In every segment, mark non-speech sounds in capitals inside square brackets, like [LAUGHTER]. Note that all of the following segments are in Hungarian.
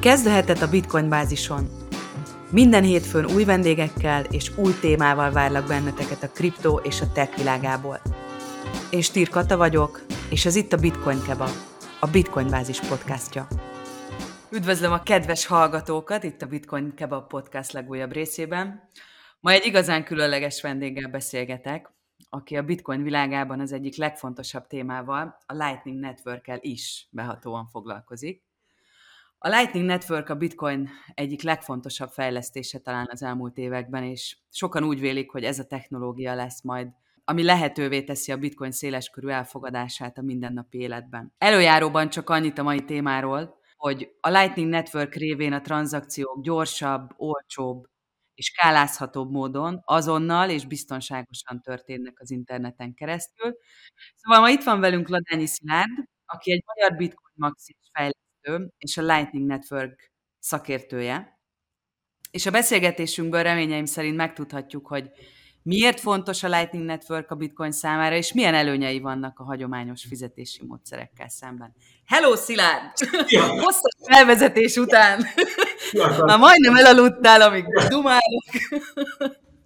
Kezd a Bitcoin bázison. Minden hétfőn új vendégekkel és új témával várlak benneteket a kriptó és a tech világából. Én Stír Kata vagyok, és ez itt a Bitcoin Kebab, a Bitcoin bázis podcastja. Üdvözlöm a kedves hallgatókat itt a Bitcoin Kebab podcast legújabb részében. Ma egy igazán különleges vendéggel beszélgetek, aki a Bitcoin világában az egyik legfontosabb témával, a Lightning Network-el is behatóan foglalkozik. A Lightning Network a Bitcoin egyik legfontosabb fejlesztése talán az elmúlt években, és sokan úgy vélik, hogy ez a technológia lesz majd ami lehetővé teszi a bitcoin széleskörű elfogadását a mindennapi életben. Előjáróban csak annyit a mai témáról, hogy a Lightning Network révén a tranzakciók gyorsabb, olcsóbb és skálázhatóbb módon azonnal és biztonságosan történnek az interneten keresztül. Szóval ma itt van velünk Ladányi Szilárd, aki egy magyar bitcoin maxis fejlesztő és a Lightning Network szakértője. És a beszélgetésünkből reményeim szerint megtudhatjuk, hogy miért fontos a Lightning Network a Bitcoin számára, és milyen előnyei vannak a hagyományos fizetési módszerekkel szemben. Hello, Szilárd! Ja. [LAUGHS] Hosszas felvezetés után! Ja, Már majdnem elaludtál, amíg dumálok.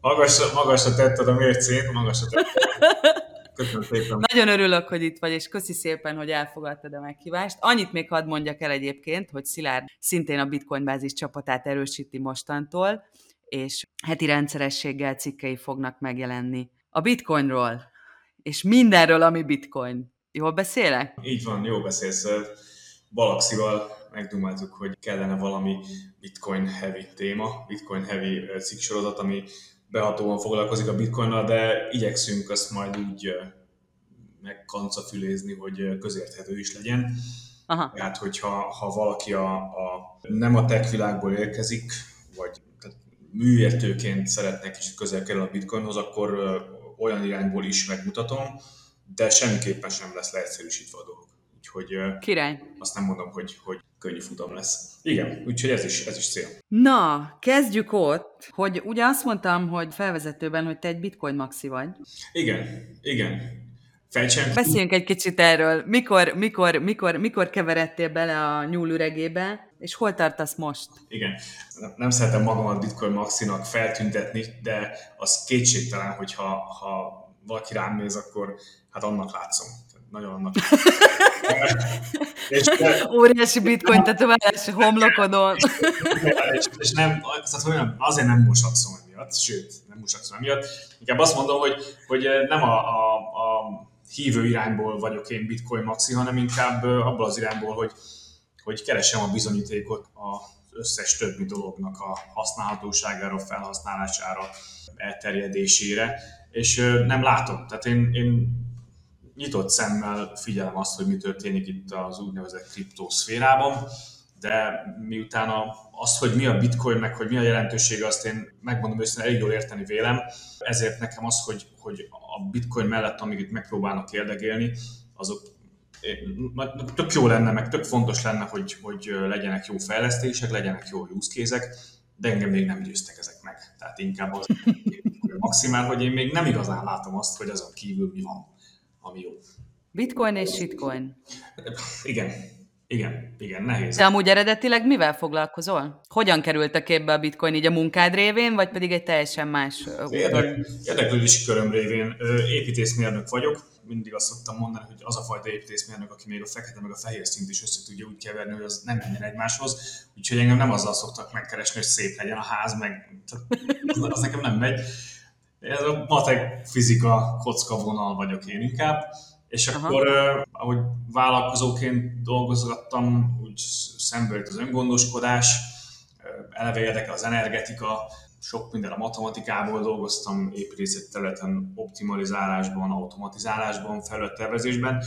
Magasra, magasra tetted a mércét, magasra tetted. [LAUGHS] Köszönöm szépen. Nagyon örülök, hogy itt vagy, és köszi szépen, hogy elfogadtad a meghívást. Annyit még hadd mondjak el egyébként, hogy Szilárd szintén a Bitcoin bázis csapatát erősíti mostantól, és heti rendszerességgel cikkei fognak megjelenni a Bitcoinról, és mindenről, ami Bitcoin. Jól beszélek? Így van, jól beszélsz. Balaxival megdumáltuk, hogy kellene valami Bitcoin heavy téma, Bitcoin heavy cikksorozat, ami behatóan foglalkozik a Bitcoinnal, de igyekszünk azt majd úgy megkancafülézni, hogy közérthető is legyen. Aha. Tehát, hogyha ha valaki a, a, nem a tech világból érkezik, vagy műértőként szeretne kicsit közel kerül a bitcoinhoz, akkor olyan irányból is megmutatom, de semmiképpen sem lesz leegyszerűsítve a dolog. Úgyhogy Király. azt nem mondom, hogy, hogy könnyű futam lesz. Igen, úgyhogy ez is, ez is cél. Na, kezdjük ott, hogy ugye azt mondtam, hogy felvezetőben, hogy te egy bitcoin maxi vagy. Igen, igen. Fejtsem. Beszéljünk egy kicsit erről. Mikor, mikor, mikor, mikor keveredtél bele a nyúlüregébe, és hol tartasz most? Igen. Nem szeretem magamat Bitcoin Maxinak feltüntetni, de az kétségtelen, hogy ha, ha valaki rám néz, akkor hát annak látszom. Nagyon annak. és, Óriási bitcoin tetoválás homlokodon. és, és nem, tehát olyan, azért nem mosakszom emiatt, sőt, nem mosakszom emiatt. Inkább azt mondom, hogy, hogy nem a, a, a hívő irányból vagyok én bitcoin maxi, hanem inkább abból az irányból, hogy, hogy keresem a bizonyítékot az összes többi dolognak a használhatóságára, felhasználására, elterjedésére, és nem látom. Tehát én, én nyitott szemmel figyelem azt, hogy mi történik itt az úgynevezett kriptoszférában, de miután a, azt, hogy mi a bitcoin, meg hogy mi a jelentősége, azt én megmondom őszintén elég jól érteni vélem, ezért nekem az, hogy, hogy a bitcoin mellett, amíg itt megpróbálnak érdegélni, azok tök jó lenne, meg tök fontos lenne, hogy, hogy legyenek jó fejlesztések, legyenek jó use de engem még nem győztek ezek meg. Tehát inkább az maximál, hogy én még nem igazán látom azt, hogy azon kívül mi van, ami jó. Bitcoin és shitcoin. Igen, igen, igen, nehéz. De amúgy eredetileg mivel foglalkozol? Hogyan került a képbe a bitcoin így a munkád révén, vagy pedig egy teljesen más Érdek, Érdeklődési köröm révén építészmérnök vagyok. Mindig azt szoktam mondani, hogy az a fajta építészmérnök, aki még a fekete meg a fehér szint is össze tudja úgy keverni, hogy az nem menjen egymáshoz. Úgyhogy engem nem azzal szoktak megkeresni, hogy szép legyen a ház, meg az, az nekem nem megy. Ez a matek fizika kocka vonal vagyok én inkább. És Aha. akkor, ahogy vállalkozóként dolgozgattam, úgy szembe jött az öngondoskodás, eleve érdekel az energetika, sok minden a matematikából dolgoztam, építészet területen optimalizálásban, automatizálásban, felülettervezésben,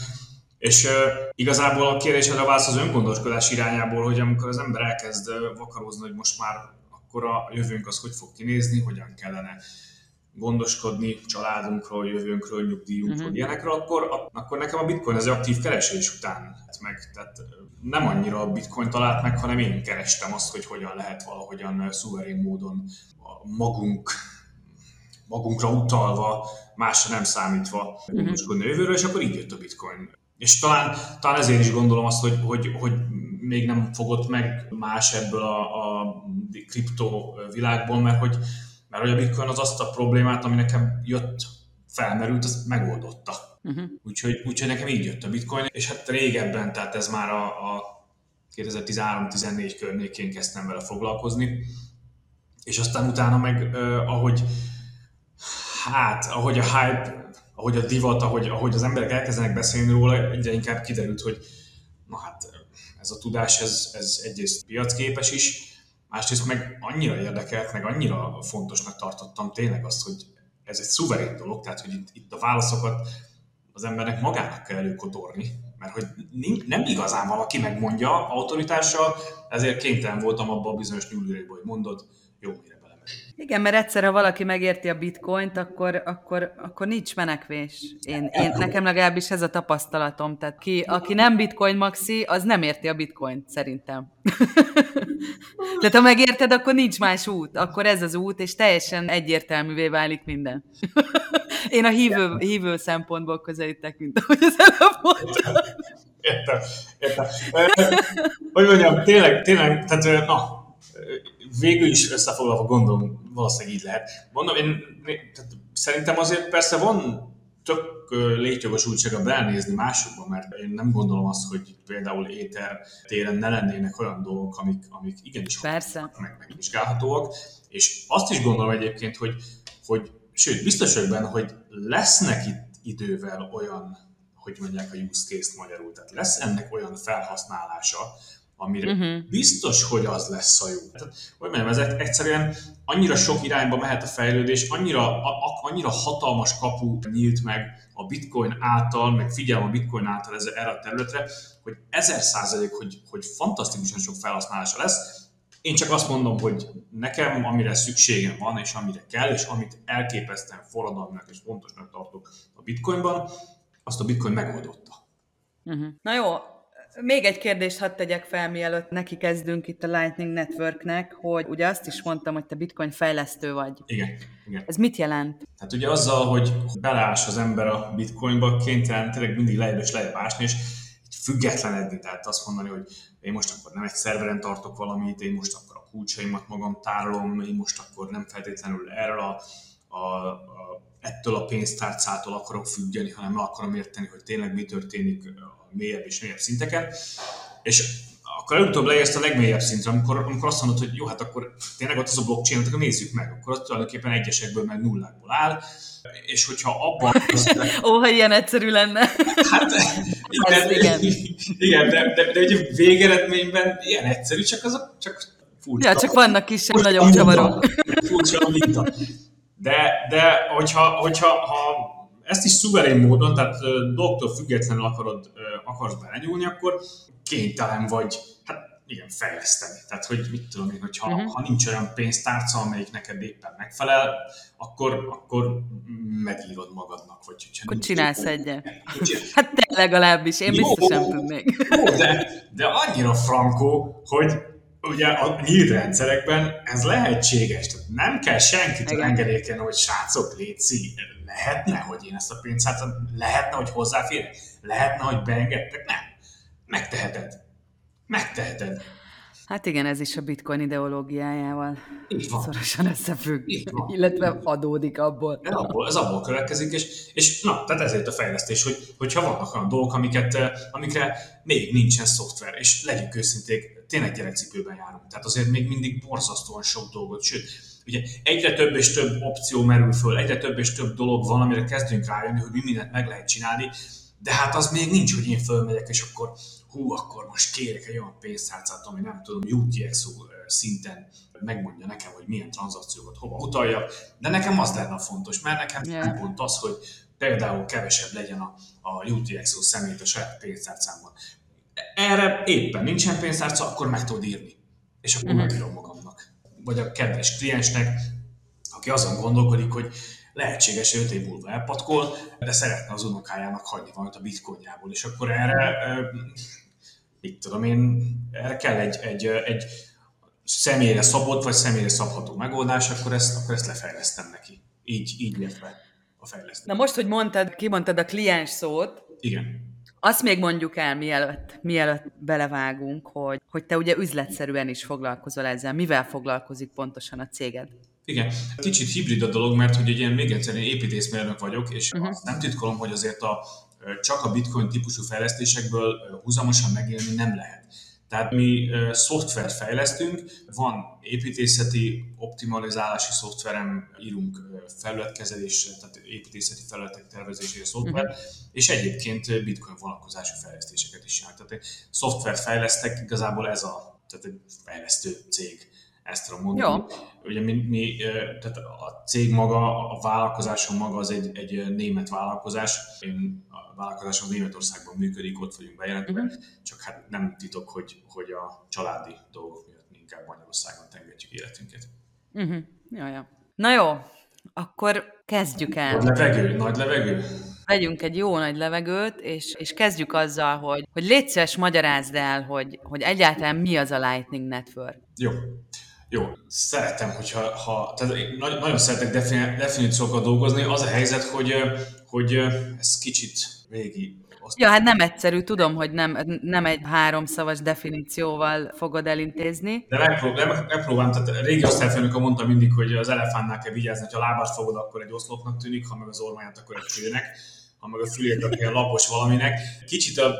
és uh, igazából a kérdésedre válasz az öngondoskodás irányából, hogy amikor az ember elkezd vakarózni, hogy most már akkor a jövőnk az hogy fog kinézni, hogyan kellene gondoskodni családunkról, jövőnkről, nyugdíjunkról, uh-huh. ilyenekről, akkor, akkor nekem a bitcoin az aktív keresés után meg. Tehát nem annyira a bitcoin talált meg, hanem én kerestem azt, hogy hogyan lehet valahogyan szuverén módon magunk magunkra utalva, másra nem számítva mhm. gondoskodni uh-huh. jövőről, és akkor így jött a bitcoin. És talán, talán ezért is gondolom azt, hogy, hogy, hogy még nem fogott meg más ebből a, a kriptó világból, mert hogy, mert hogy a Bitcoin az azt a problémát, ami nekem jött, felmerült, azt megoldotta. Uh-huh. Úgyhogy, úgyhogy nekem így jött a Bitcoin, és hát régebben, tehát ez már a, a 2013-14 környékén kezdtem vele foglalkozni, és aztán utána meg, eh, ahogy hát, ahogy a hype, ahogy a divat, ahogy, ahogy az emberek elkezdenek beszélni róla, egyre inkább kiderült, hogy na hát ez a tudás, ez, ez egyrészt piacképes is, másrészt meg annyira érdekelt, meg annyira fontosnak tartottam tényleg azt, hogy ez egy szuverén dolog, tehát hogy itt, itt a válaszokat az embernek magának kell előkotorni, mert hogy nem igazán valaki megmondja autoritással, ezért kénytelen voltam abban a bizonyos nyúlőrébe, hogy mondod, jó, mire igen, mert egyszer, ha valaki megérti a bitcoint, akkor, akkor, akkor nincs menekvés. Én, én, nekem legalábbis ez a tapasztalatom. Tehát ki, aki nem bitcoin maxi, az nem érti a bitcoint, szerintem. [LAUGHS] Tehát ha megérted, akkor nincs más út. Akkor ez az út, és teljesen egyértelművé válik minden. [LAUGHS] Én a hívő, hívő szempontból közelítek, mint ahogy az előbb mondtam. Értem, értem. Hogy mondjam, tényleg, tényleg, tehát na, végül is összefoglalva gondolom, valószínűleg így lehet. Mondom, én tehát szerintem azért persze van tök létjogosultsága belnézni másokba, mert én nem gondolom azt, hogy például éter téren ne lennének olyan dolgok, amik, amik igenis Persze. meg megvizsgálhatóak, és azt is gondolom egyébként, hogy, hogy sőt, biztos vagyok benne, hogy lesznek itt idővel olyan, hogy mondják a use case magyarul, tehát lesz ennek olyan felhasználása, amire uh-huh. biztos, hogy az lesz a jó. Tehát, hogy mondjam, ez egyszerűen annyira sok irányba mehet a fejlődés, annyira, a, annyira hatalmas kapu nyílt meg a bitcoin által, meg figyelem a bitcoin által ez, erre a területre, hogy ezer százalék, hogy, hogy fantasztikusan sok felhasználása lesz. Én csak azt mondom, hogy nekem, amire szükségem van, és amire kell, és amit elképesztően forradalminak és fontosnak tartok a bitcoinban, azt a bitcoin megoldotta. Uh-huh. Na jó, még egy kérdést hadd tegyek fel, mielőtt neki kezdünk itt a Lightning Networknek, hogy ugye azt is mondtam, hogy te bitcoin fejlesztő vagy. Igen. igen. Ez mit jelent? Hát ugye azzal, hogy beleás az ember a bitcoinba, kénytelen tényleg mindig lejjebb és lejjebb ásni, és függetlenedni, tehát azt mondani, hogy én most akkor nem egy szerveren tartok valamit, én most akkor a kulcsaimat magam tárolom, én most akkor nem feltétlenül erről a, a, a ettől a pénztárcától akarok függeni, hanem meg akarom érteni, hogy tényleg mi történik mélyebb és mélyebb szinteken. És akkor előbb-utóbb leérsz a legmélyebb szintre, amikor, amikor azt mondod, hogy jó, hát akkor tényleg ott az a blockchain, akkor nézzük meg, akkor az tulajdonképpen egyesekből, meg nullákból áll, és hogyha abban... [LAUGHS] Ó, ha ilyen egyszerű lenne. Hát, igen, igen. [LAUGHS] igen de, de, de, ugye végeredményben ilyen egyszerű, csak az a, csak furcsa. Ja, csak vannak kisebb, nagyobb csavarok. Furcsa a minta. De, de hogyha, hogyha ha ezt is szuverén módon, tehát dolgoktól függetlenül akarod, akarsz belenyúlni, akkor kénytelen vagy, hát igen, fejleszteni. Tehát, hogy mit tudom én, hogyha uh-huh. ha nincs olyan pénztárca, amelyik neked éppen megfelel, akkor, akkor megírod magadnak. Vagy hogyha akkor csinálsz egyet. Hát te legalábbis, én biztos nem tudnék. Jó, de, de annyira frankó, hogy ugye a nyílt rendszerekben ez lehetséges. Tehát nem kell senkitől engedélykelni, hogy srácok, létszi, lehetne, hogy én ezt a pénzt, hát lehetne, hogy hozzáférek, lehetne, hogy beengedtek, nem. Megteheted. Megteheted. Hát igen, ez is a bitcoin ideológiájával szorosan összefügg, illetve adódik abból. Ez abból, ez abból következik, és, és na, tehát ezért a fejlesztés, hogy, hogyha vannak olyan dolgok, amiket, eh, amikre még nincsen szoftver, és legyünk őszinték, tényleg gyerekcipőben járunk. Tehát azért még mindig borzasztóan sok dolgot, sőt, ugye egyre több és több opció merül föl, egyre több és több dolog van, amire kezdünk rájönni, hogy mi mindent meg lehet csinálni, de hát az még nincs, hogy én fölmegyek, és akkor hú, akkor most kérek egy olyan pénztárcát, ami nem tudom, UTXO szinten megmondja nekem, hogy milyen tranzakciókat hova utaljak, de nekem az lenne fontos, mert nekem yeah. pont az, hogy például kevesebb legyen a, a UTXO szemét a saját pénztárcámban. Erre éppen nincsen pénztárca, akkor meg tudod írni. És akkor uh-huh. megírom magamnak. Vagy a kedves kliensnek, aki azon gondolkodik, hogy lehetséges, hogy 5 év múlva elpatkol, de szeretne az unokájának hagyni valamit a bitcoinjából, és akkor erre, mit tudom én, erre kell egy, egy, egy személyre szabott, vagy személyre szabható megoldás, akkor ezt, akkor ezt lefejlesztem neki. Így, így értve a fejlesztés. Na most, hogy mondtad, kimondtad a kliens szót, Igen Azt még mondjuk el, mielőtt, mielőtt belevágunk, hogy, hogy te ugye üzletszerűen is foglalkozol ezzel. Mivel foglalkozik pontosan a céged? Igen, kicsit hibrid a dolog, mert hogy egy ilyen még egyszer én építészmérnök vagyok, és uh-huh. azt nem titkolom, hogy azért a, csak a bitcoin típusú fejlesztésekből húzamosan megélni nem lehet. Tehát mi szoftvert fejlesztünk, van építészeti optimalizálási szoftverem, írunk felületkezelésre, tehát építészeti felületek tervezésére szoftver, uh-huh. és egyébként bitcoin vonatkozású fejlesztéseket is jelent. Tehát szoftvert fejlesztek, igazából ez a tehát egy fejlesztő cég ezt tudom mondani. Jó. Ugye mi, mi, tehát a cég maga, a vállalkozásom maga az egy, egy német vállalkozás. Én a vállalkozásom Németországban működik, ott vagyunk bejelentve, uh-huh. csak hát nem titok, hogy, hogy a családi dolgok miatt mi inkább Magyarországon tengetjük életünket. Uh-huh. Ja, ja. Na jó, akkor kezdjük el. Nagy levegő, nagy levegő. Vegyünk egy jó nagy levegőt, és, és kezdjük azzal, hogy, hogy légy szíves, magyarázd el, hogy, hogy egyáltalán mi az a Lightning Network. Jó. Jó, szeretem, hogyha, ha, tehát nagyon, nagyon szeretek defini, definíciókkal dolgozni. Az a helyzet, hogy, hogy ez kicsit régi. Ja, hát nem egyszerű, tudom, hogy nem, nem egy háromszavas definícióval fogod elintézni. De megprób- megpróbálom, tehát régi osztályfőnök mondta mindig, hogy az elefántnál kell vigyázni, ha a lábát fogod, akkor egy oszlopnak tűnik, ha meg az ormáját, akkor egy fülnek, ha meg a fülét, akkor egy lapos valaminek. Kicsit a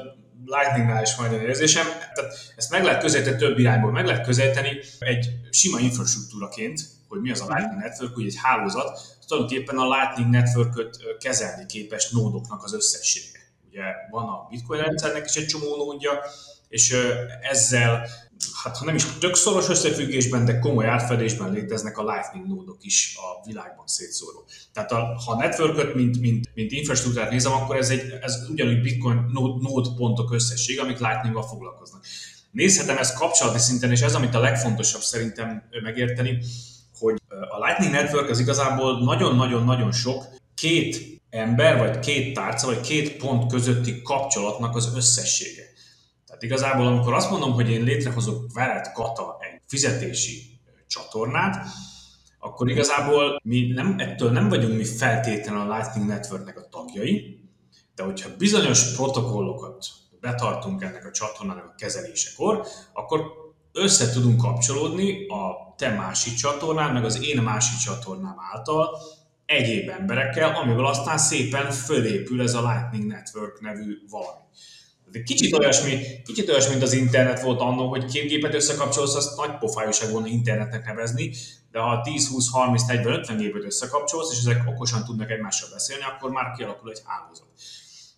Lightningnál is majd érzésem. Tehát ezt meg lehet közelíteni több irányból. Meg lehet közelíteni egy sima infrastruktúraként, hogy mi az a mhm. Lightning Network, hogy egy hálózat, tulajdonképpen a Lightning Network-öt kezelni képes nódoknak az összessége. Ugye van a Bitcoin rendszernek is egy csomó nódja, és ezzel hát ha nem is tök szoros összefüggésben, de komoly átfedésben léteznek a Lightning nódok is a világban szétszóró. Tehát a, ha a network mint, mint, mint infrastruktúrát nézem, akkor ez, egy, ez ugyanúgy Bitcoin nód pontok összessége, amik Lightning-gal foglalkoznak. Nézhetem ezt kapcsolati szinten, és ez, amit a legfontosabb szerintem megérteni, hogy a Lightning Network az igazából nagyon-nagyon-nagyon sok két ember, vagy két tárca, vagy két pont közötti kapcsolatnak az összessége. Tehát igazából, amikor azt mondom, hogy én létrehozok veled, Kata, egy fizetési csatornát, akkor igazából mi nem, ettől nem vagyunk mi feltétlenül a Lightning Networknek a tagjai, de hogyha bizonyos protokollokat betartunk ennek a csatornának a kezelésekor, akkor össze tudunk kapcsolódni a te másik csatornán, meg az én másik csatornám által egyéb emberekkel, amivel aztán szépen fölépül ez a Lightning Network nevű valami. Kicsit olyasmi, kicsit olyasmi, mint az internet volt annó, hogy két gépet összekapcsolsz, azt nagy pofájúság volna internetnek nevezni, de ha 10, 20, 30, 40, 50 gépet összekapcsolsz, és ezek okosan tudnak egymással beszélni, akkor már kialakul egy hálózat.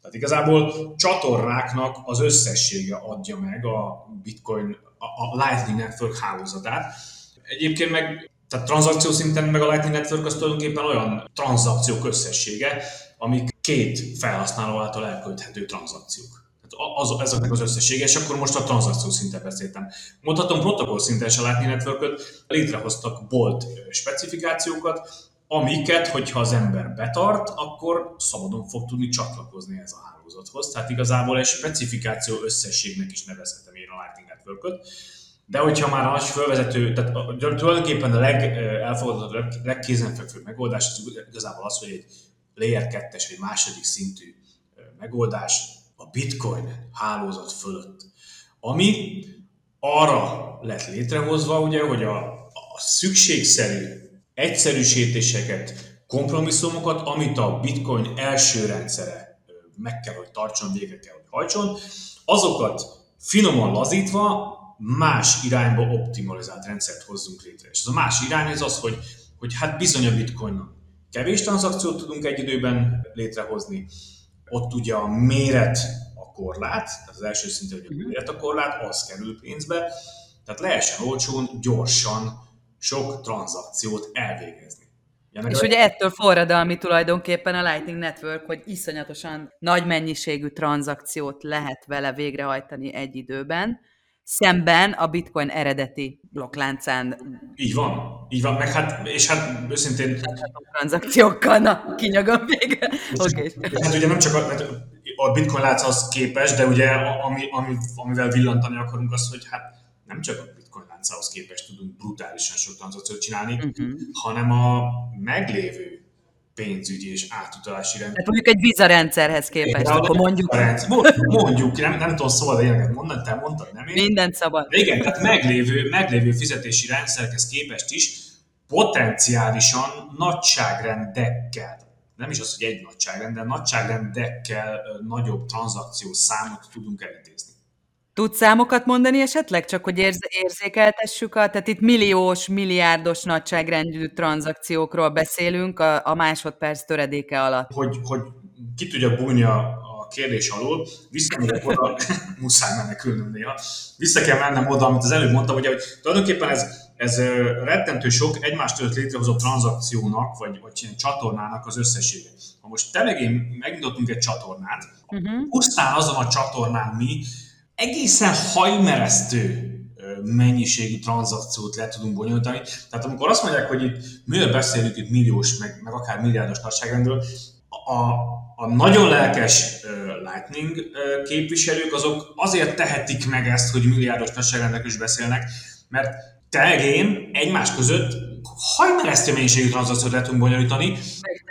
Tehát igazából csatornáknak az összessége adja meg a Bitcoin, a Lightning Network hálózatát. Egyébként meg tehát tranzakció szinten meg a Lightning Network az tulajdonképpen olyan tranzakciók összessége, amik két felhasználó által elkölthető tranzakciók az, ezeknek az összessége, és akkor most a tranzakció szinten beszéltem. Mondhatom protokoll szinten se látni network létrehoztak bolt specifikációkat, amiket, hogyha az ember betart, akkor szabadon fog tudni csatlakozni ez a hálózathoz. Tehát igazából egy specifikáció összességnek is nevezhetem én a Lightning network de hogyha már a nagy fölvezető, tehát tulajdonképpen a legelfogadott, legkézenfekvőbb megoldás az igazából az, hogy egy layer 2 egy második szintű megoldás, bitcoin hálózat fölött, ami arra lett létrehozva, ugye, hogy a, a szükségszerű egyszerűsítéseket, kompromisszumokat, amit a bitcoin első rendszere meg kell, hogy tartson, végre kell, hogy hajtson, azokat finoman lazítva más irányba optimalizált rendszert hozzunk létre. És az a más irány az az, hogy, hogy hát bizony a bitcoin kevés tranzakciót tudunk egy időben létrehozni, ott ugye a méret a korlát, tehát az első szintű, hogy a mhm. méret a korlát, az kerül pénzbe, tehát lehessen olcsón, gyorsan sok tranzakciót elvégezni. Ja, és ugye ettől forradalmi tulajdonképpen a Lightning Network, hogy iszonyatosan nagy mennyiségű tranzakciót lehet vele végrehajtani egy időben, szemben a bitcoin eredeti blokkláncán. Így van, így van, meg hát, és hát őszintén... Tranzakciókkal, na, kinyagom még. Okay. Hát ugye nem csak a, hát a bitcoin az képes, de ugye ami, ami, amivel villantani akarunk az, hogy hát nem csak a bitcoin láncához képest tudunk brutálisan sok tranzakciót csinálni, uh-huh. hanem a meglévő pénzügyi és átutalási rendszer. Tehát mondjuk egy vizarendszerhez képest, akkor mondjuk. Mondjuk, nem, nem tudom szóval ilyeneket mondani, te mondtad, nem én? Mindent szabad. De igen, tehát meglévő, meglévő fizetési rendszerhez képest is potenciálisan nagyságrendekkel, nem is az, hogy egy nagyságrend, de nagyságrendekkel nagyobb tranzakciós számot tudunk elintézni. Tudsz számokat mondani esetleg, csak hogy érz- érzékeltessük a, tehát itt milliós, milliárdos nagyságrendű tranzakciókról beszélünk a, a másodperc töredéke alatt. Hogy, hogy ki tudja bújni a, a kérdés alól, visszamegyek oda, [LAUGHS] muszáj menekülnöm néha, vissza kell mennem oda, amit az előbb mondtam, hogy, hogy tulajdonképpen ez, ez rettentő sok egymást előtt létrehozott tranzakciónak, vagy, vagy ilyen csatornának az összessége. Ha most te meg én megnyitottunk egy csatornát, uh-huh. pusztán azon a csatornán mi egészen hajmeresztő mennyiségű tranzakciót le tudunk bonyolítani. Tehát amikor azt mondják, hogy itt miért beszélünk itt milliós, meg, meg akár milliárdos nagyságrendről, a, a nagyon lelkes uh, Lightning uh, képviselők azok azért tehetik meg ezt, hogy milliárdos nagyságrendek is beszélnek, mert te, én egymás között hajmeresztő mennyiségű tranzakciót le tudunk bonyolítani.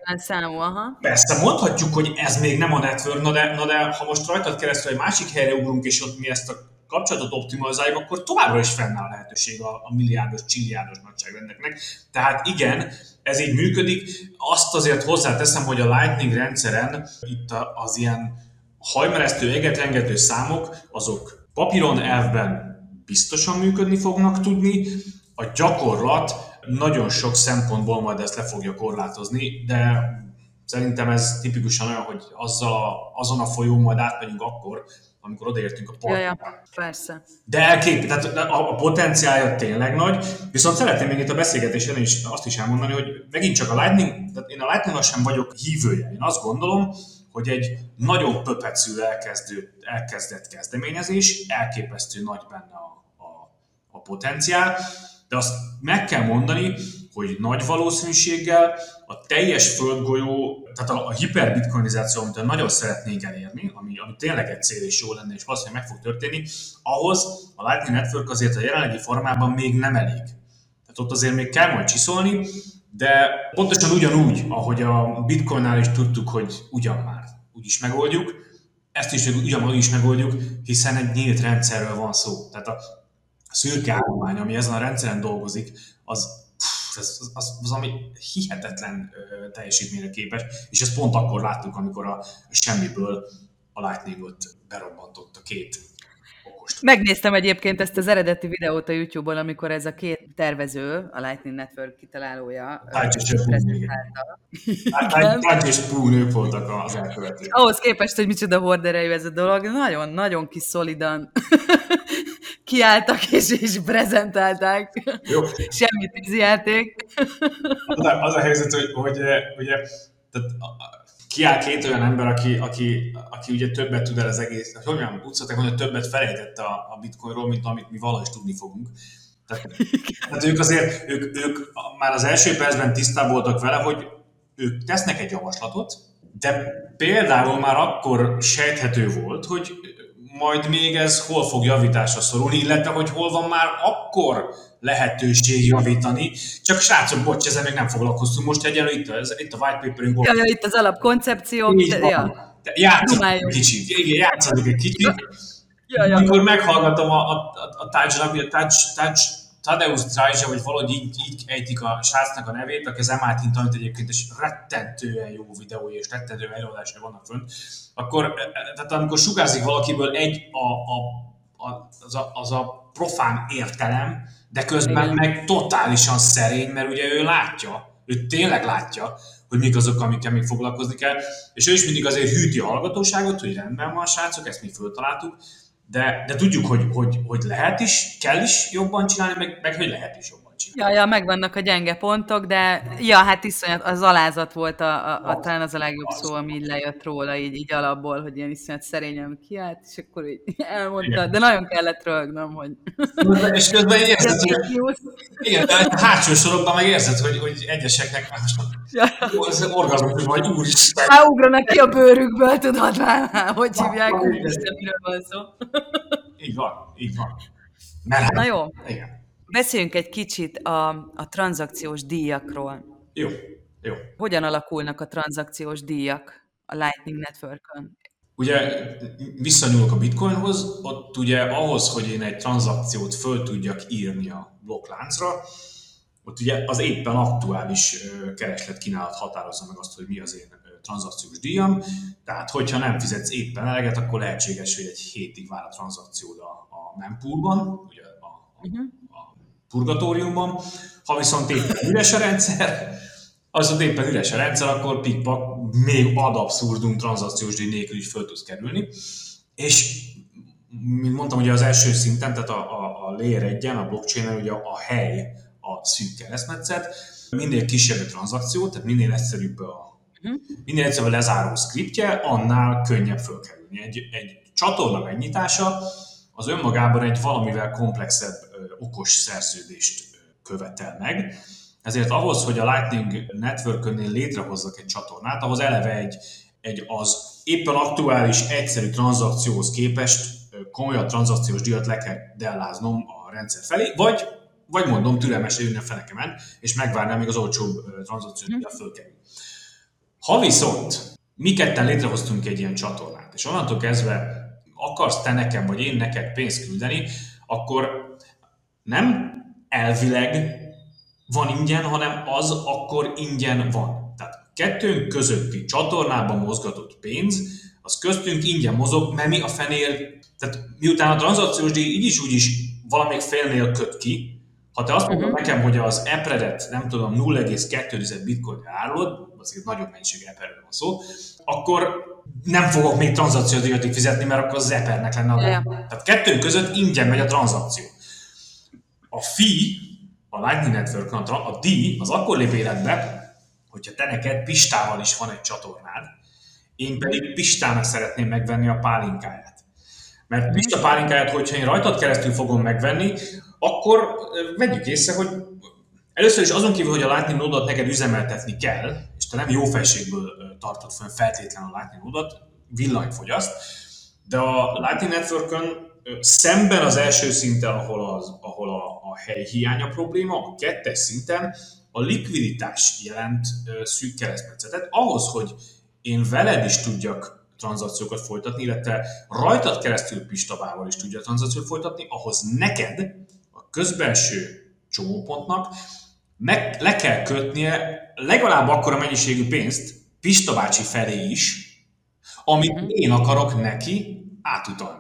Végtelen számú, aha. Persze, mondhatjuk, hogy ez még nem a network, na de, na de ha most rajtad keresztül egy másik helyre ugrunk, és ott mi ezt a kapcsolatot optimalizáljuk, akkor továbbra is fennáll a lehetőség a, a milliárdos, csilliárdos nagyságrendeknek. Tehát igen, ez így működik. Azt azért hozzáteszem, hogy a Lightning rendszeren itt az ilyen hajmeresztő, egetrengető számok, azok papíron elvben biztosan működni fognak tudni, a gyakorlat nagyon sok szempontból majd ezt le fogja korlátozni, de szerintem ez tipikusan olyan, hogy azzal a, azon a folyón majd átmegyünk akkor, amikor odaértünk a partjára. Ja, ja, persze. De elkép, tehát a, a potenciálja tényleg nagy, viszont szeretném még itt a beszélgetésen is azt is elmondani, hogy megint csak a Lightning, tehát én a lightning sem vagyok hívője. Én azt gondolom, hogy egy nagyon pöpecül elkezdő, elkezdett kezdeményezés, elképesztő nagy benne a, a, a potenciál, de azt meg kell mondani, hogy nagy valószínűséggel a teljes földgolyó, tehát a, a hiperbitcoinizáció, amit nagyon szeretnénk elérni, ami, ami tényleg egy cél és jó lenne, és valószínűleg meg fog történni, ahhoz a Lightning Network azért a jelenlegi formában még nem elég. Tehát ott azért még kell majd csiszolni, de pontosan ugyanúgy, ahogy a bitcoinnál is tudtuk, hogy ugyan már úgyis megoldjuk, ezt is ugyanúgy is megoldjuk, hiszen egy nyílt rendszerről van szó. Tehát a szürke állomány, ami ezen a rendszeren dolgozik, az, az, az, az, ami hihetetlen ö, teljesítményre képes, és ezt pont akkor láttuk, amikor a semmiből a Lightningot berobbantott a két okost. Megnéztem egyébként ezt az eredeti videót a YouTube-on, amikor ez a két tervező, a Lightning Network kitalálója. Tágy és Pú, ők voltak az elkövetők. Ahhoz képest, hogy micsoda horderejű ez a dolog, nagyon-nagyon kis szolidan kiálltak és, és prezentálták. Jó. Semmi tűzjáték. Az a, az a helyzet, hogy, hogy ugye, tehát kiáll két olyan ember, aki, aki, aki ugye többet tud el az egész, hogy mondjam, úgy szokták mondani, hogy többet felejtett a, a bitcoinról, mint amit mi valahogy tudni fogunk. Tehát, tehát ők azért, ők, ők már az első percben tisztában voltak vele, hogy ők tesznek egy javaslatot, de például már akkor sejthető volt, hogy majd még ez hol fog javításra szorulni, illetve hogy hol van már akkor lehetőség javítani. Csak srácok, bocs, ezzel még nem foglalkoztunk most egyelőre, itt, ez, itt a white paperünk. Ja, ja, itt az alapkoncepció. Ja. Játszunk egy kicsit, igen, játszunk egy kicsit. Ja, ja. Amikor meghallgatom a, a, a, a Touch, a Touch, Touch Tadeusz Trajzsa, vagy valahogy így, így ejtik a srácnak a nevét, aki az MIT-n tanult egyébként, és rettentően jó videói és rettentően előadásra vannak fönt, akkor, e, e, tehát amikor sugárzik valakiből egy a, a, a, az, a, az a profán értelem, de közben Igen. meg totálisan szerény, mert ugye ő látja, ő tényleg látja, hogy mik azok, amikkel még foglalkozni kell, és ő is mindig azért hűti a hallgatóságot, hogy rendben van, srácok, ezt mi föltaláltuk, de, de tudjuk, hogy, hogy, hogy lehet is, kell is jobban csinálni, meg, meg hogy lehet is jobban Ja, ja, megvannak a gyenge pontok, de ja, hát iszonyat, az alázat volt a, a, a talán az a legjobb az. szó, ami így lejött róla, így, így alapból, hogy ilyen iszonyat szerényen kiállt, és akkor így [LAUGHS] elmondta, igen. de nagyon kellett rögnöm, hogy... És közben érzed, hogy... Igen, de a hátsó sorokban meg érzed, hogy, hogy egyeseknek most ja. orgazmus vagy, úristen. Már ugranak ki a bőrükből, tudod már, hogy hívják, úristen, miről van szó. Így van, így van. Mert, Na jó. Igen. Beszéljünk egy kicsit a, a tranzakciós díjakról. Jó. Jó. Hogyan alakulnak a tranzakciós díjak a Lightning Networkön? Ugye visszanyúlok a bitcoinhoz, ott ugye ahhoz, hogy én egy tranzakciót föl tudjak írni a blokkláncra, ott ugye az éppen aktuális kereslet-kínálat határozza meg azt, hogy mi az én tranzakciós díjam. Tehát, hogyha nem fizetsz éppen eleget, akkor lehetséges, hogy egy hétig vár a tranzakciód a, a mempoolban, ugye a, uh-huh. A purgatóriumban. Ha viszont éppen üres a rendszer, az éppen üres a rendszer, akkor pikpak még ad abszurdum tranzakciós díj nélkül is föl tudsz kerülni. És mint mondtam, ugye az első szinten, tehát a, a, a layer 1 a blockchain ugye a hely, a szűk keresztmetszet, minél kisebb a tranzakció, tehát minél egyszerűbb a mhm. minél egyszerűbb lezáró szkriptje, annál könnyebb fölkerülni. Egy, egy csatorna megnyitása az önmagában egy valamivel komplexebb, okos szerződést követel meg, ezért ahhoz, hogy a Lightning Network-nél létrehozzak egy csatornát, ahhoz eleve egy, egy az éppen aktuális, egyszerű tranzakcióhoz képest komolyabb tranzakciós díjat le kell delláznom a rendszer felé, vagy, vagy mondom, türelmesen jönni a fenekemen, és megvárni, amíg az olcsóbb tranzakciós díjat fölkerül. Ha viszont mi ketten létrehoztunk egy ilyen csatornát, és onnantól kezdve akarsz te nekem, vagy én neked pénzt küldeni, akkor nem elvileg van ingyen, hanem az akkor ingyen van. Tehát kettőnk közötti csatornában mozgatott pénz, az köztünk ingyen mozog, mert mi a fenél, tehát miután a tranzakciós díj így is úgy is valamelyik félnél köt ki, ha te azt mondod uh-huh. nekem, hogy az epredet, nem tudom, 0,2 bitcoin árulod, azért nagyobb mennyiség eperről van szó, akkor nem fogok még tranzakciós díjat fizetni, mert akkor az epernek lenne a yeah. Tehát kettőnk között ingyen megy a tranzakció. A fee, a Lightning Network a díj az akkor lép életbe, hogyha te neked Pistával is van egy csatornád, én pedig Pistának szeretném megvenni a pálinkáját. Mert Pista pálinkáját, hogyha én rajtad keresztül fogom megvenni, akkor vegyük észre, hogy először is azon kívül, hogy a Lightning Node-ot neked üzemeltetni kell, és te nem jó felségből tartod fel feltétlenül a Lightning Node-ot, villanyt fogyaszt, de a Lightning Network-ön szemben az első szinten, ahol, az, ahol a, a hely hiánya probléma, a kettes szinten a likviditás jelent szűk keresztmetszetet. Ahhoz, hogy én veled is tudjak tranzakciókat folytatni, illetve rajtad keresztül Pistabával is tudja tranzakciót folytatni, ahhoz neked a közbenső csomópontnak meg, le kell kötnie legalább akkora mennyiségű pénzt Pista bácsi felé is, amit uh-huh. én akarok neki átutalni.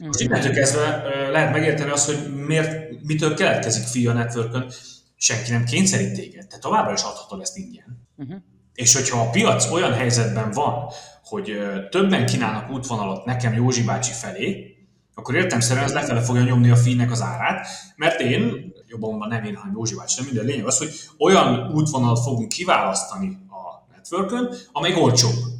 Most innentől kezdve lehet megérteni azt, hogy miért, mitől keletkezik FIA network senki nem kényszerít téged, te továbbra is adhatod ezt ingyen. Uh-huh. És hogyha a piac olyan helyzetben van, hogy többen kínálnak útvonalat nekem Józsi bácsi felé, akkor értemszerűen ez lefele fogja nyomni a fínek az árát, mert én, jobban van nem én, hanem Józsi bácsi, nem minden lényeg az, hogy olyan útvonalat fogunk kiválasztani a networkön, amely olcsóbb.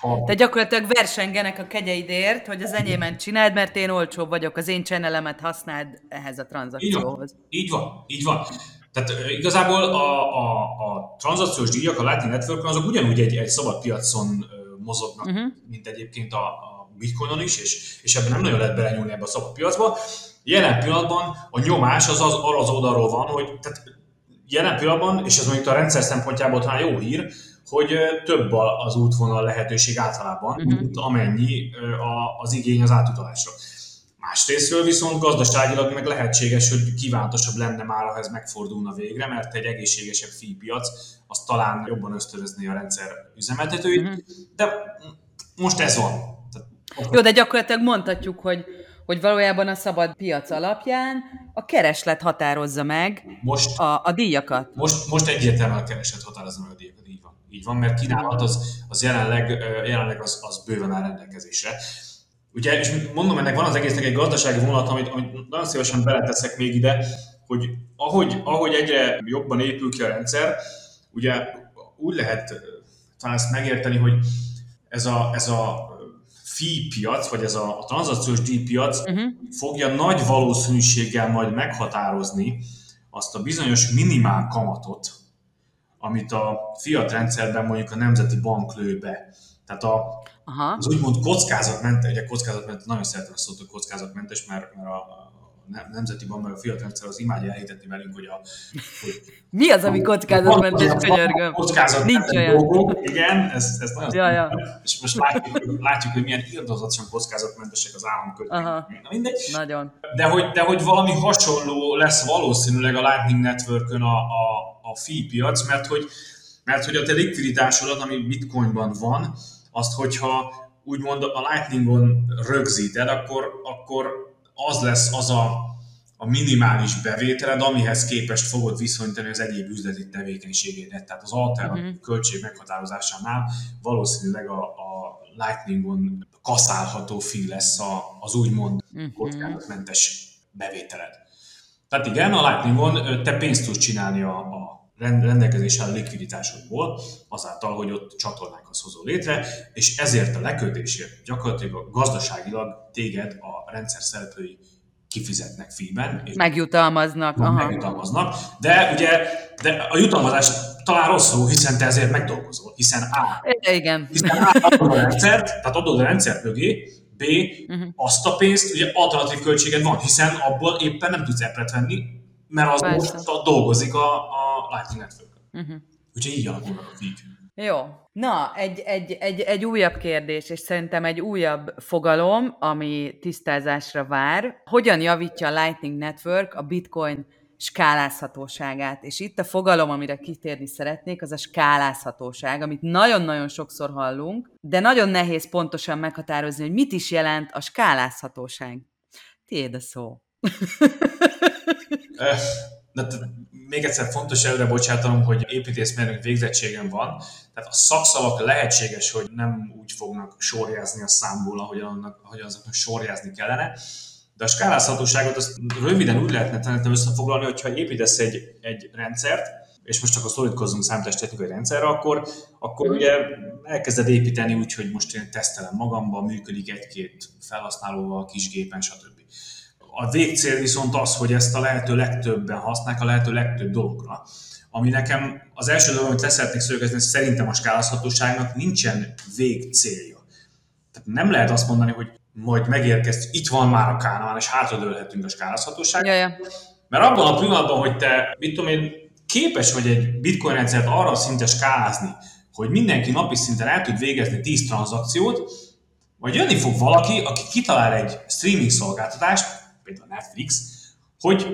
Ha... Te gyakorlatilag versengenek a kegyeidért, hogy az enyémet csináld, mert én olcsóbb vagyok, az én channelemet használd ehhez a tranzakcióhoz. Így van, így van. Így van. Tehát igazából a, a, a tranzakciós díjak a Lightning network azok ugyanúgy egy, egy szabad piacon mozognak, uh-huh. mint egyébként a, a Bitcoinon is, és, és ebben nem nagyon lehet belenyúlni ebbe a szabad piacba. Jelen pillanatban a nyomás az az, arra az oldalról van, hogy tehát jelen pillanatban, és ez mondjuk a rendszer szempontjából talán jó hír, hogy több az útvonal lehetőség általában, uh-huh. mint amennyi az igény az átutalásra. Másrésztről viszont gazdaságilag meg lehetséges, hogy kívánatosabb lenne már, ha ez megfordulna végre, mert egy egészségesebb piac az talán jobban ösztönözni a rendszer üzemeltetőit, uh-huh. de most ez van. Jó, de gyakorlatilag mondhatjuk, hogy hogy valójában a szabad piac alapján a kereslet határozza meg most, a, a díjakat. Most, most egyértelműen a kereslet határozza meg a díjakat, így van. Mert kínálat az, az jelenleg, jelenleg az, az bőven áll rendelkezésre. Ugye, és mondom, ennek van az egésznek egy gazdasági vonalat, amit, amit nagyon szívesen beleteszek még ide, hogy ahogy, ahogy egyre jobban épül ki a rendszer, ugye úgy lehet talán ezt megérteni, hogy ez a, ez a fee piac, vagy ez a, a tranzakciós díjpiac uh-huh. fogja nagy valószínűséggel majd meghatározni azt a bizonyos minimál kamatot, amit a fiat rendszerben mondjuk a Nemzeti Bank lő be. Tehát a, Aha. az úgymond kockázatmentes, ugye kockázatmentes, nagyon szeretem a szót, hogy kockázatmentes, mert, mert a, Nemzeti Bank, a fiatal rendszer az imádja elhitetni velünk, hogy a... Hogy Mi az, ami kockázatmentes, könyörgöm? Kockázatmentes dolgok, igen, ez, ez nagyon ja, ja. És most látjuk, látjuk, hogy milyen irdozatosan kockázatmentesek az államkötvények. Mindegy. Nagyon. De hogy, de hogy valami hasonló lesz valószínűleg a Lightning Networkön a, a, a fee piac, mert hogy, mert hogy a te likviditásodat, ami bitcoinban van, azt, hogyha úgymond a Lightningon rögzíted, akkor, akkor az lesz az a, a minimális bevételed, amihez képest fogod viszonyítani az egyéb üzleti tevékenységédet. Tehát az alternatív uh-huh. költség meghatározásánál valószínűleg a, a Lightningon kaszálható fi lesz a, az úgymond uh-huh. kockázatmentes bevételed. Tehát igen, a Lightningon te pénzt tudsz csinálni a, a rendelkezésre a likviditásodból, azáltal, hogy ott csatornákhoz hozol létre, és ezért a lekötésért gyakorlatilag gazdaságilag téged a rendszer szereplői kifizetnek fíben. És megjutalmaznak. Aha. Megjutalmaznak, de ugye de a jutalmazás talán rosszul, hiszen te ezért megdolgozol, hiszen A. Igen. Hiszen A adod a rendszert, tehát adod a rendszer mögé, B, uh-huh. azt a pénzt, ugye alternatív költséged van, hiszen abból éppen nem tudsz epret venni, mert az Persze. most dolgozik a, a Lightning network uh-huh. Úgyhogy így alakulnak a feed. Jó. Na, egy, egy, egy, egy újabb kérdés, és szerintem egy újabb fogalom, ami tisztázásra vár. Hogyan javítja a Lightning Network a Bitcoin skálázhatóságát? És itt a fogalom, amire kitérni szeretnék, az a skálázhatóság, amit nagyon-nagyon sokszor hallunk, de nagyon nehéz pontosan meghatározni, hogy mit is jelent a skálázhatóság. Tiéd a szó. De még egyszer fontos előre bocsátanom, hogy építészmérnök végzettségem van, tehát a szakszavak lehetséges, hogy nem úgy fognak sorjázni a számból, ahogy, annak, ahogy azoknak sorjázni kellene, de a skálázhatóságot azt röviden úgy lehetne szerintem összefoglalni, hogyha építesz egy, egy rendszert, és most akkor szorítkozzunk technikai rendszerre, akkor, akkor mm. ugye elkezded építeni úgy, hogy most én tesztelem magamba, működik egy-két felhasználóval, kisgépen, stb. A végcél viszont az, hogy ezt a lehető legtöbben használják a lehető legtöbb dologra. Ami nekem az első dolog, amit leszeretnék szögezni, szerintem a skálázhatóságnak nincsen végcélja. Tehát nem lehet azt mondani, hogy majd megérkezt, itt van már a kánál, és hátradőlhetünk a skálázhatóság. Ja, ja. Mert abban a pillanatban, hogy te, mit tudom én, képes vagy egy bitcoin rendszert arra szinte skálázni, hogy mindenki napi szinten el tud végezni 10 tranzakciót, vagy jönni fog valaki, aki kitalál egy streaming szolgáltatást, például Netflix, hogy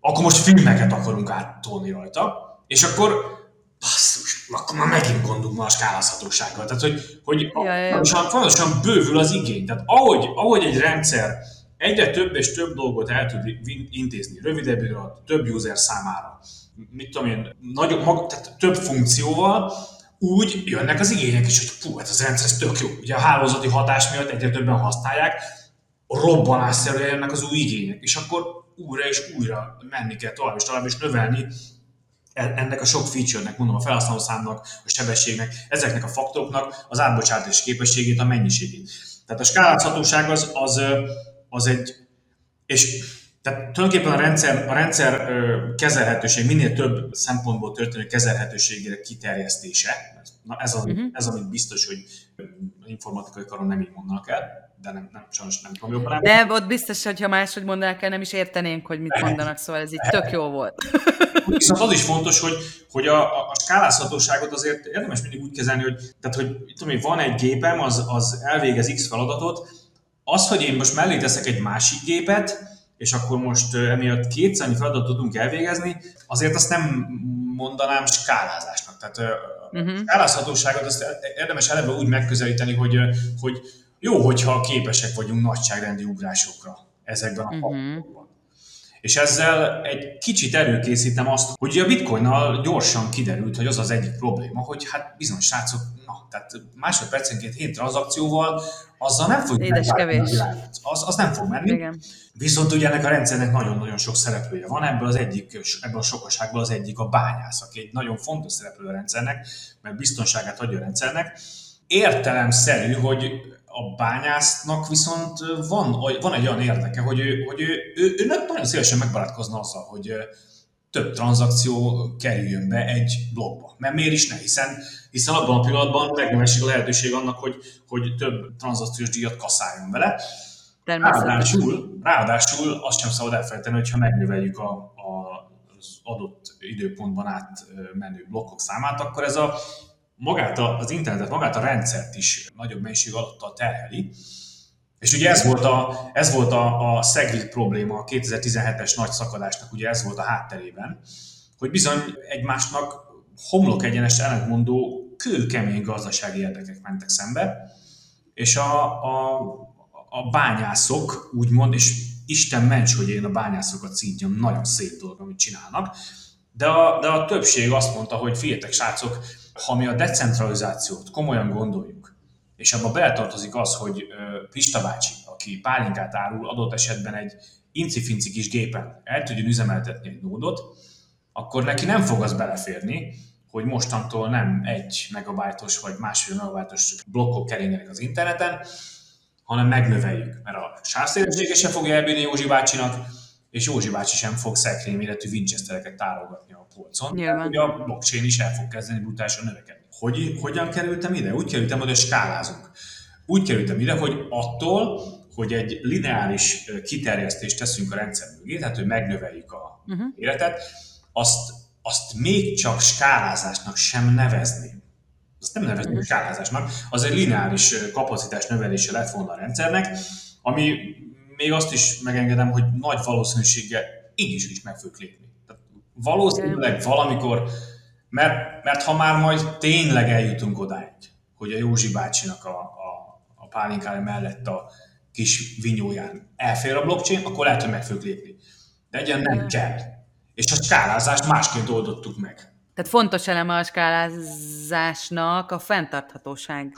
akkor most filmeket akarunk áttolni rajta, és akkor basszus, akkor már megint gondunk van a skálázhatósággal. Tehát, hogy, hogy ja, ja. bővül az igény. Tehát ahogy, ahogy egy rendszer egyre több és több dolgot el tud intézni rövidebb idő alatt, több user számára, mit tudom én, nagyobb, mag, tehát több funkcióval, úgy jönnek az igények is, hogy fú, hát az rendszer ez tök jó. Ugye a hálózati hatás miatt egyre többen használják, robbanásszerűen jönnek az új igények, és akkor újra és újra menni kell tovább és tovább, és növelni e- ennek a sok feature-nek, mondom, a felhasználószámnak, a sebességnek, ezeknek a faktoroknak az átbocsátás képességét, a mennyiségét. Tehát a skálázhatóság az, az, az egy, és tehát tulajdonképpen a rendszer, a rendszer kezelhetőség, minél több szempontból történő kezelhetőségére kiterjesztése, na ez, az, uh-huh. ez amit biztos, hogy informatikai karon nem így mondanak el, de nem, nem sajnos nem tudom jobban. De ott biztos, hogy ha máshogy mondanák el, nem is értenék, hogy mit mondanak, szóval ez így tök jó volt. Viszont az is fontos, hogy, hogy a, a, a skálázhatóságot azért érdemes mindig úgy kezelni, hogy, tehát, hogy tudom, van egy gépem, az, az elvégez X feladatot, az, hogy én most mellé teszek egy másik gépet, és akkor most emiatt kétszer annyi feladatot tudunk elvégezni, azért azt nem mondanám skálázásnak. Tehát uh-huh. a skálázhatóságot azt érdemes eleve úgy megközelíteni, hogy, hogy jó, hogyha képesek vagyunk nagyságrendi ugrásokra ezekben a uh-huh. És ezzel egy kicsit előkészítem azt, hogy a bitcoinnal gyorsan kiderült, hogy az az egyik probléma, hogy hát bizony srácok, na, tehát másodpercenként hét tranzakcióval azzal nem fog Édes kevés. Az, az nem fog menni. Igen. Viszont ugye ennek a rendszernek nagyon-nagyon sok szereplője van, ebből az egyik, ebből a sokaságból az egyik a bányász, aki egy nagyon fontos szereplő a rendszernek, mert biztonságát adja a rendszernek. Értelemszerű, hogy a bányásznak viszont van, van egy olyan érdeke, hogy ő, hogy ő, ő, ő nagyon szívesen megbarátkozna azzal, hogy több tranzakció kerüljön be egy blogba. Mert miért is ne, hiszen, hiszen abban a pillanatban megnövesik a lehetőség annak, hogy, hogy több tranzakciós díjat kaszáljon vele. Ráadásul, ráadásul azt sem szabad elfelejteni, hogyha megnöveljük a, a, az adott időpontban átmenő blokkok számát, akkor ez a magát a, az internetet, magát a rendszert is nagyobb mennyiség alatt terheli. És ugye ez volt a, ez volt a, a Segwit probléma a 2017-es nagy szakadásnak, ugye ez volt a hátterében, hogy bizony egymásnak homlok egyenes ellentmondó kőkemény gazdasági érdekek mentek szembe, és a, a, a bányászok, úgymond, és Isten ments, hogy én a bányászokat szintjén nagyon szép dolog, amit csinálnak, de a, de a többség azt mondta, hogy figyeljetek, srácok, ha mi a decentralizációt komolyan gondoljuk, és abba beletartozik az, hogy Pista bácsi, aki pálinkát árul, adott esetben egy incifinci kis gépen el tudjon üzemeltetni egy nódot, akkor neki nem fog az beleférni, hogy mostantól nem egy megabajtos vagy másfél megabajtos blokkok keringenek az interneten, hanem megnöveljük, mert a sávszélessége sem fogja elbírni Józsi bácsinak, és Józsi bácsi sem fog szekrényméretű Winchestereket tárolgatni a polcon. Nyilván. Ugye a blockchain is el fog kezdeni brutálisan növekedni. Hogy, hogyan kerültem ide? Úgy kerültem, hogy skálázunk. Úgy kerültem ide, hogy attól, hogy egy lineáris kiterjesztést teszünk a rendszer mögé, tehát hogy megnöveljük a uh-huh. életet, azt, azt még csak skálázásnak sem nevezném. Azt nem nevezném uh-huh. skálázásnak, az egy lineáris kapacitás növelése lett volna a rendszernek, ami még azt is megengedem, hogy nagy valószínűséggel így is, is meg fogjuk lépni. Tehát valószínűleg valamikor, mert, mert ha már majd tényleg eljutunk odáig, hogy a Józsi bácsinak a, a, a pálinkája mellett a kis vinyóján elfér a blockchain, akkor lehet, hogy meg fogjuk lépni. De egyen nem kell. És a skálázást másként oldottuk meg. Tehát fontos eleme a skálázásnak a fenntarthatóság.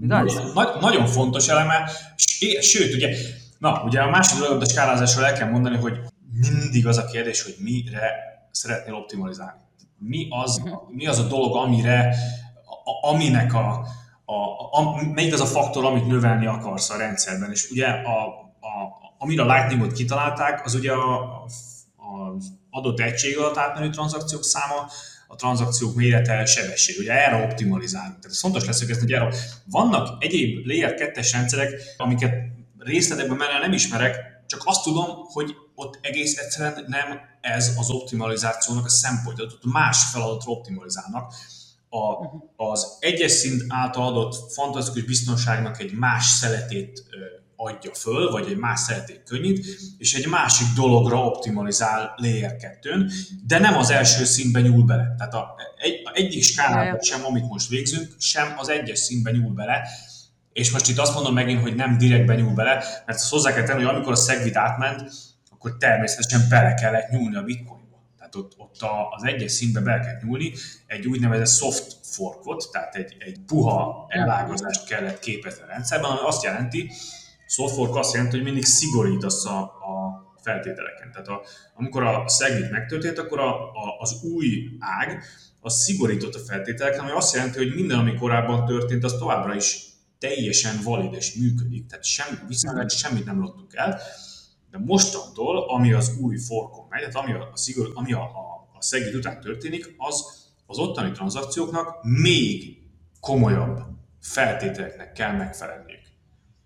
Igaz? Nagy, nagyon fontos eleme, sőt, ugye Na, ugye a második a skálázásról el kell mondani, hogy mindig az a kérdés, hogy mire szeretnél optimalizálni. Mi az, mi az a dolog, amire, a, aminek a, a, a, melyik az a faktor, amit növelni akarsz a rendszerben. És ugye a, a, amire a Lightningot kitalálták, az ugye a, az adott egység alatt átmenő tranzakciók száma, a tranzakciók mérete, sebesség. Ugye erre optimalizálunk. Tehát ez fontos lesz, hogy erre vannak egyéb layer 2-es rendszerek, amiket részletekben menni nem ismerek, csak azt tudom, hogy ott egész egyszerűen nem ez az optimalizációnak a szempontja, ott más feladatra optimalizálnak. A, az egyes szint által adott fantasztikus biztonságnak egy más szeletét adja föl, vagy egy más szeletét könnyít, és egy másik dologra optimalizál layer 2 de nem az első színben nyúl bele. Tehát a, egy, a egyik skálában sem, amit most végzünk, sem az egyes színben nyúl bele, és most itt azt mondom megint, hogy nem direktben nyúl bele, mert azt hozzá kell tenni, hogy amikor a Segwit átment, akkor természetesen bele kellett nyúlni a bitcoinba. Tehát ott, ott az egyes szintbe bele kell nyúlni, egy úgynevezett soft forkot, tehát egy, egy puha elágazást kellett képezni a rendszerben, ami azt jelenti, soft fork azt jelenti, hogy mindig szigorítasz a, a feltételeken. Tehát a, amikor a Segwit megtörtént, akkor a, a, az új ág az szigorított a feltételeken, ami azt jelenti, hogy minden, ami korábban történt, az továbbra is teljesen valid és működik, tehát semmi, viszonylag semmit nem lottuk el, de mostantól, ami az új forkon megy, tehát ami a, a, szigor, ami a, a, a szegít után történik, az az ottani tranzakcióknak még komolyabb feltételeknek kell megfelelniük.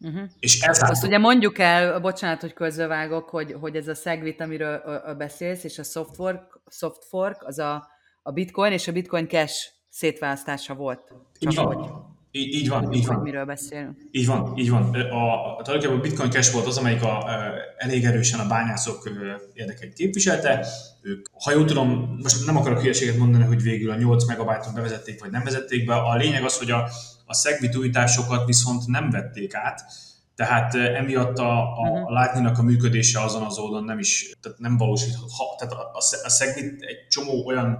Uh-huh. És ez Azt ugye mondjuk el, bocsánat, hogy közbevágok, hogy, hogy ez a Segwit, amiről beszélsz, és a soft fork, soft fork az a, a Bitcoin és a Bitcoin Cash szétválasztása volt. Így van. Így, így van, így van. Miről beszélünk. Így van, így van. A, a, tulajdonképpen a Bitcoin Cash volt az, amelyik a, a, elég erősen a bányászok érdekeit képviselte. Ők, ha jól tudom, most nem akarok hülyeséget mondani, hogy végül a 8 megabájtot bevezették, vagy nem vezették be. A lényeg az, hogy a, a Segwit újításokat viszont nem vették át, tehát emiatt a, a, uh-huh. a Lightning-nak a működése azon az oldalon nem is, tehát nem valósíthat. Tehát a, a, a Segwit egy csomó olyan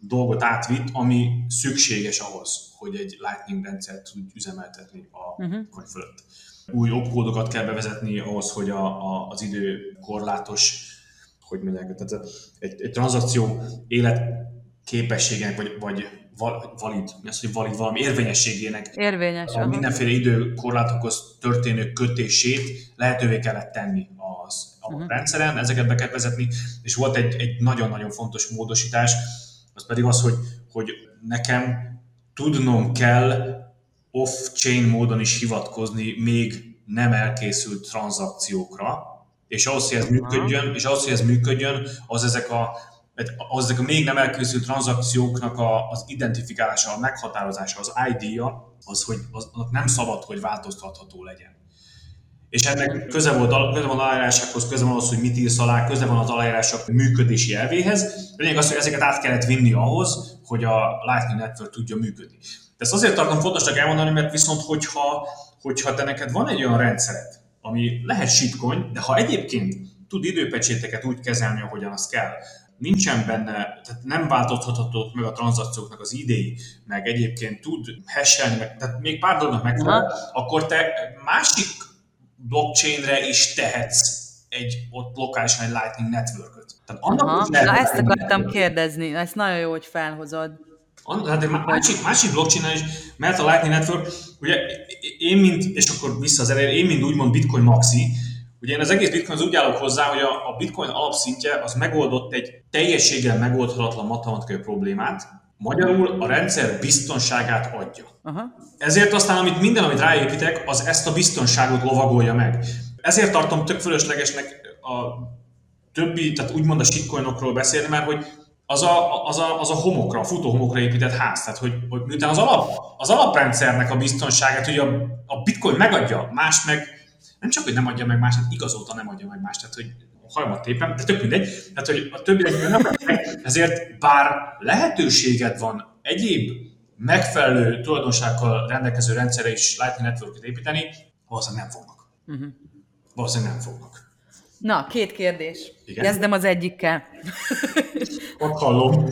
dolgot átvitt, ami szükséges ahhoz, hogy egy Lightning rendszert tud üzemeltetni a uh-huh. coin fölött. Új opkódokat kell bevezetni ahhoz, hogy a, a, az idő korlátos, hogy mondják, tehát egy, egy tranzakció életképességének, vagy, vagy valid, mi az, hogy valid valami érvényességének Érvényes, a mindenféle időkorlátokhoz történő kötését lehetővé kellett tenni az a uh-huh. rendszeren, ezeket be kell vezetni, és volt egy, egy nagyon-nagyon fontos módosítás, az pedig az, hogy, hogy nekem tudnom kell off-chain módon is hivatkozni még nem elkészült tranzakciókra, és ahhoz, hogy ez működjön, és ahhoz, hogy ez működjön, az ezek a, az ezek a még nem elkészült tranzakcióknak a, az identifikálása, a meghatározása, az ID-ja, az, hogy az, nem szabad, hogy változtatható legyen. És ennek köze, volt, köze van aláírásokhoz, köze van az, hogy mit írsz alá, köze van az aláírások működési elvéhez. Lényeg az, hogy ezeket át kellett vinni ahhoz, hogy a Lightning Network tudja működni. De ezt azért tartom fontosnak elmondani, mert viszont, hogyha, hogyha te neked van egy olyan rendszeret, ami lehet shitcoin, de ha egyébként tud időpecséteket úgy kezelni, ahogyan az kell, nincsen benne, tehát nem változtatható meg a tranzakcióknak az idei, meg egyébként tud hashelni, meg, tehát még pár dolognak megfelel, akkor te másik blockchainre is tehetsz egy ott lokálisan egy Lightning Network-öt. Tehát annak Aha, na ezt akartam kérdezni, ezt nagyon jó, hogy felhozod. Hát egy másik, másik blockchain is, mert a Lightning Network, ugye én mint, és akkor vissza az elejére, én mint úgymond Bitcoin maxi, ugye én az egész Bitcoin az úgy állok hozzá, hogy a, a Bitcoin alapszintje az megoldott egy teljességgel megoldhatatlan matematikai problémát, Magyarul a rendszer biztonságát adja. Aha. Ezért aztán, amit minden, amit ráépítek, az ezt a biztonságot lovagolja meg. Ezért tartom tök fölöslegesnek a többi, tehát úgymond a shitcoinokról beszélni, mert hogy az a, az, a, az a homokra, a futó homokra épített ház. Tehát, hogy, hogy miután az, alap, az alaprendszernek a biztonságát, hogy a, a bitcoin megadja, más meg nem csak, hogy nem adja meg más, hát igazolta nem adja meg más. Tehát, hogy hajmat tépem, de tök mindegy. Tehát, hogy a többi nem ezért bár lehetőséged van egyéb megfelelő tulajdonsággal rendelkező rendszerre is Lightning Network-et építeni, valószínűleg nem fognak. Uh-huh. Valószínűleg nem fognak. Na, két kérdés. Igen? Kezdem az egyikkel. Ott hallom.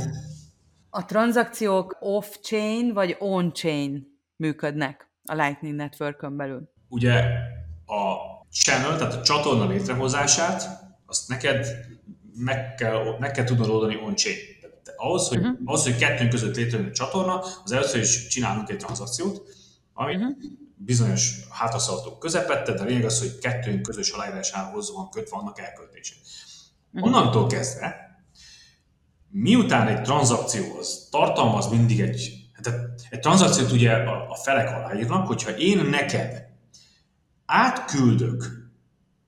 A tranzakciók off-chain vagy on-chain működnek a Lightning Network-ön belül? Ugye a channel, tehát a csatorna létrehozását, azt neked meg kell, meg kell tudnod oldani on-chain. ahhoz, hogy, uh-huh. ahhoz, hogy kettőnk között létrejön egy csatorna, az először is csinálunk egy tranzakciót, ami uh-huh. bizonyos hátraszalatok közepette, de a lényeg az, hogy kettőnk közös aláírásához van kötve annak elköltése. Uh-huh. Onnantól kezdve, miután egy tranzakció az tartalmaz mindig egy, tehát egy tranzakciót ugye a, a felek aláírnak, hogyha én neked átküldök,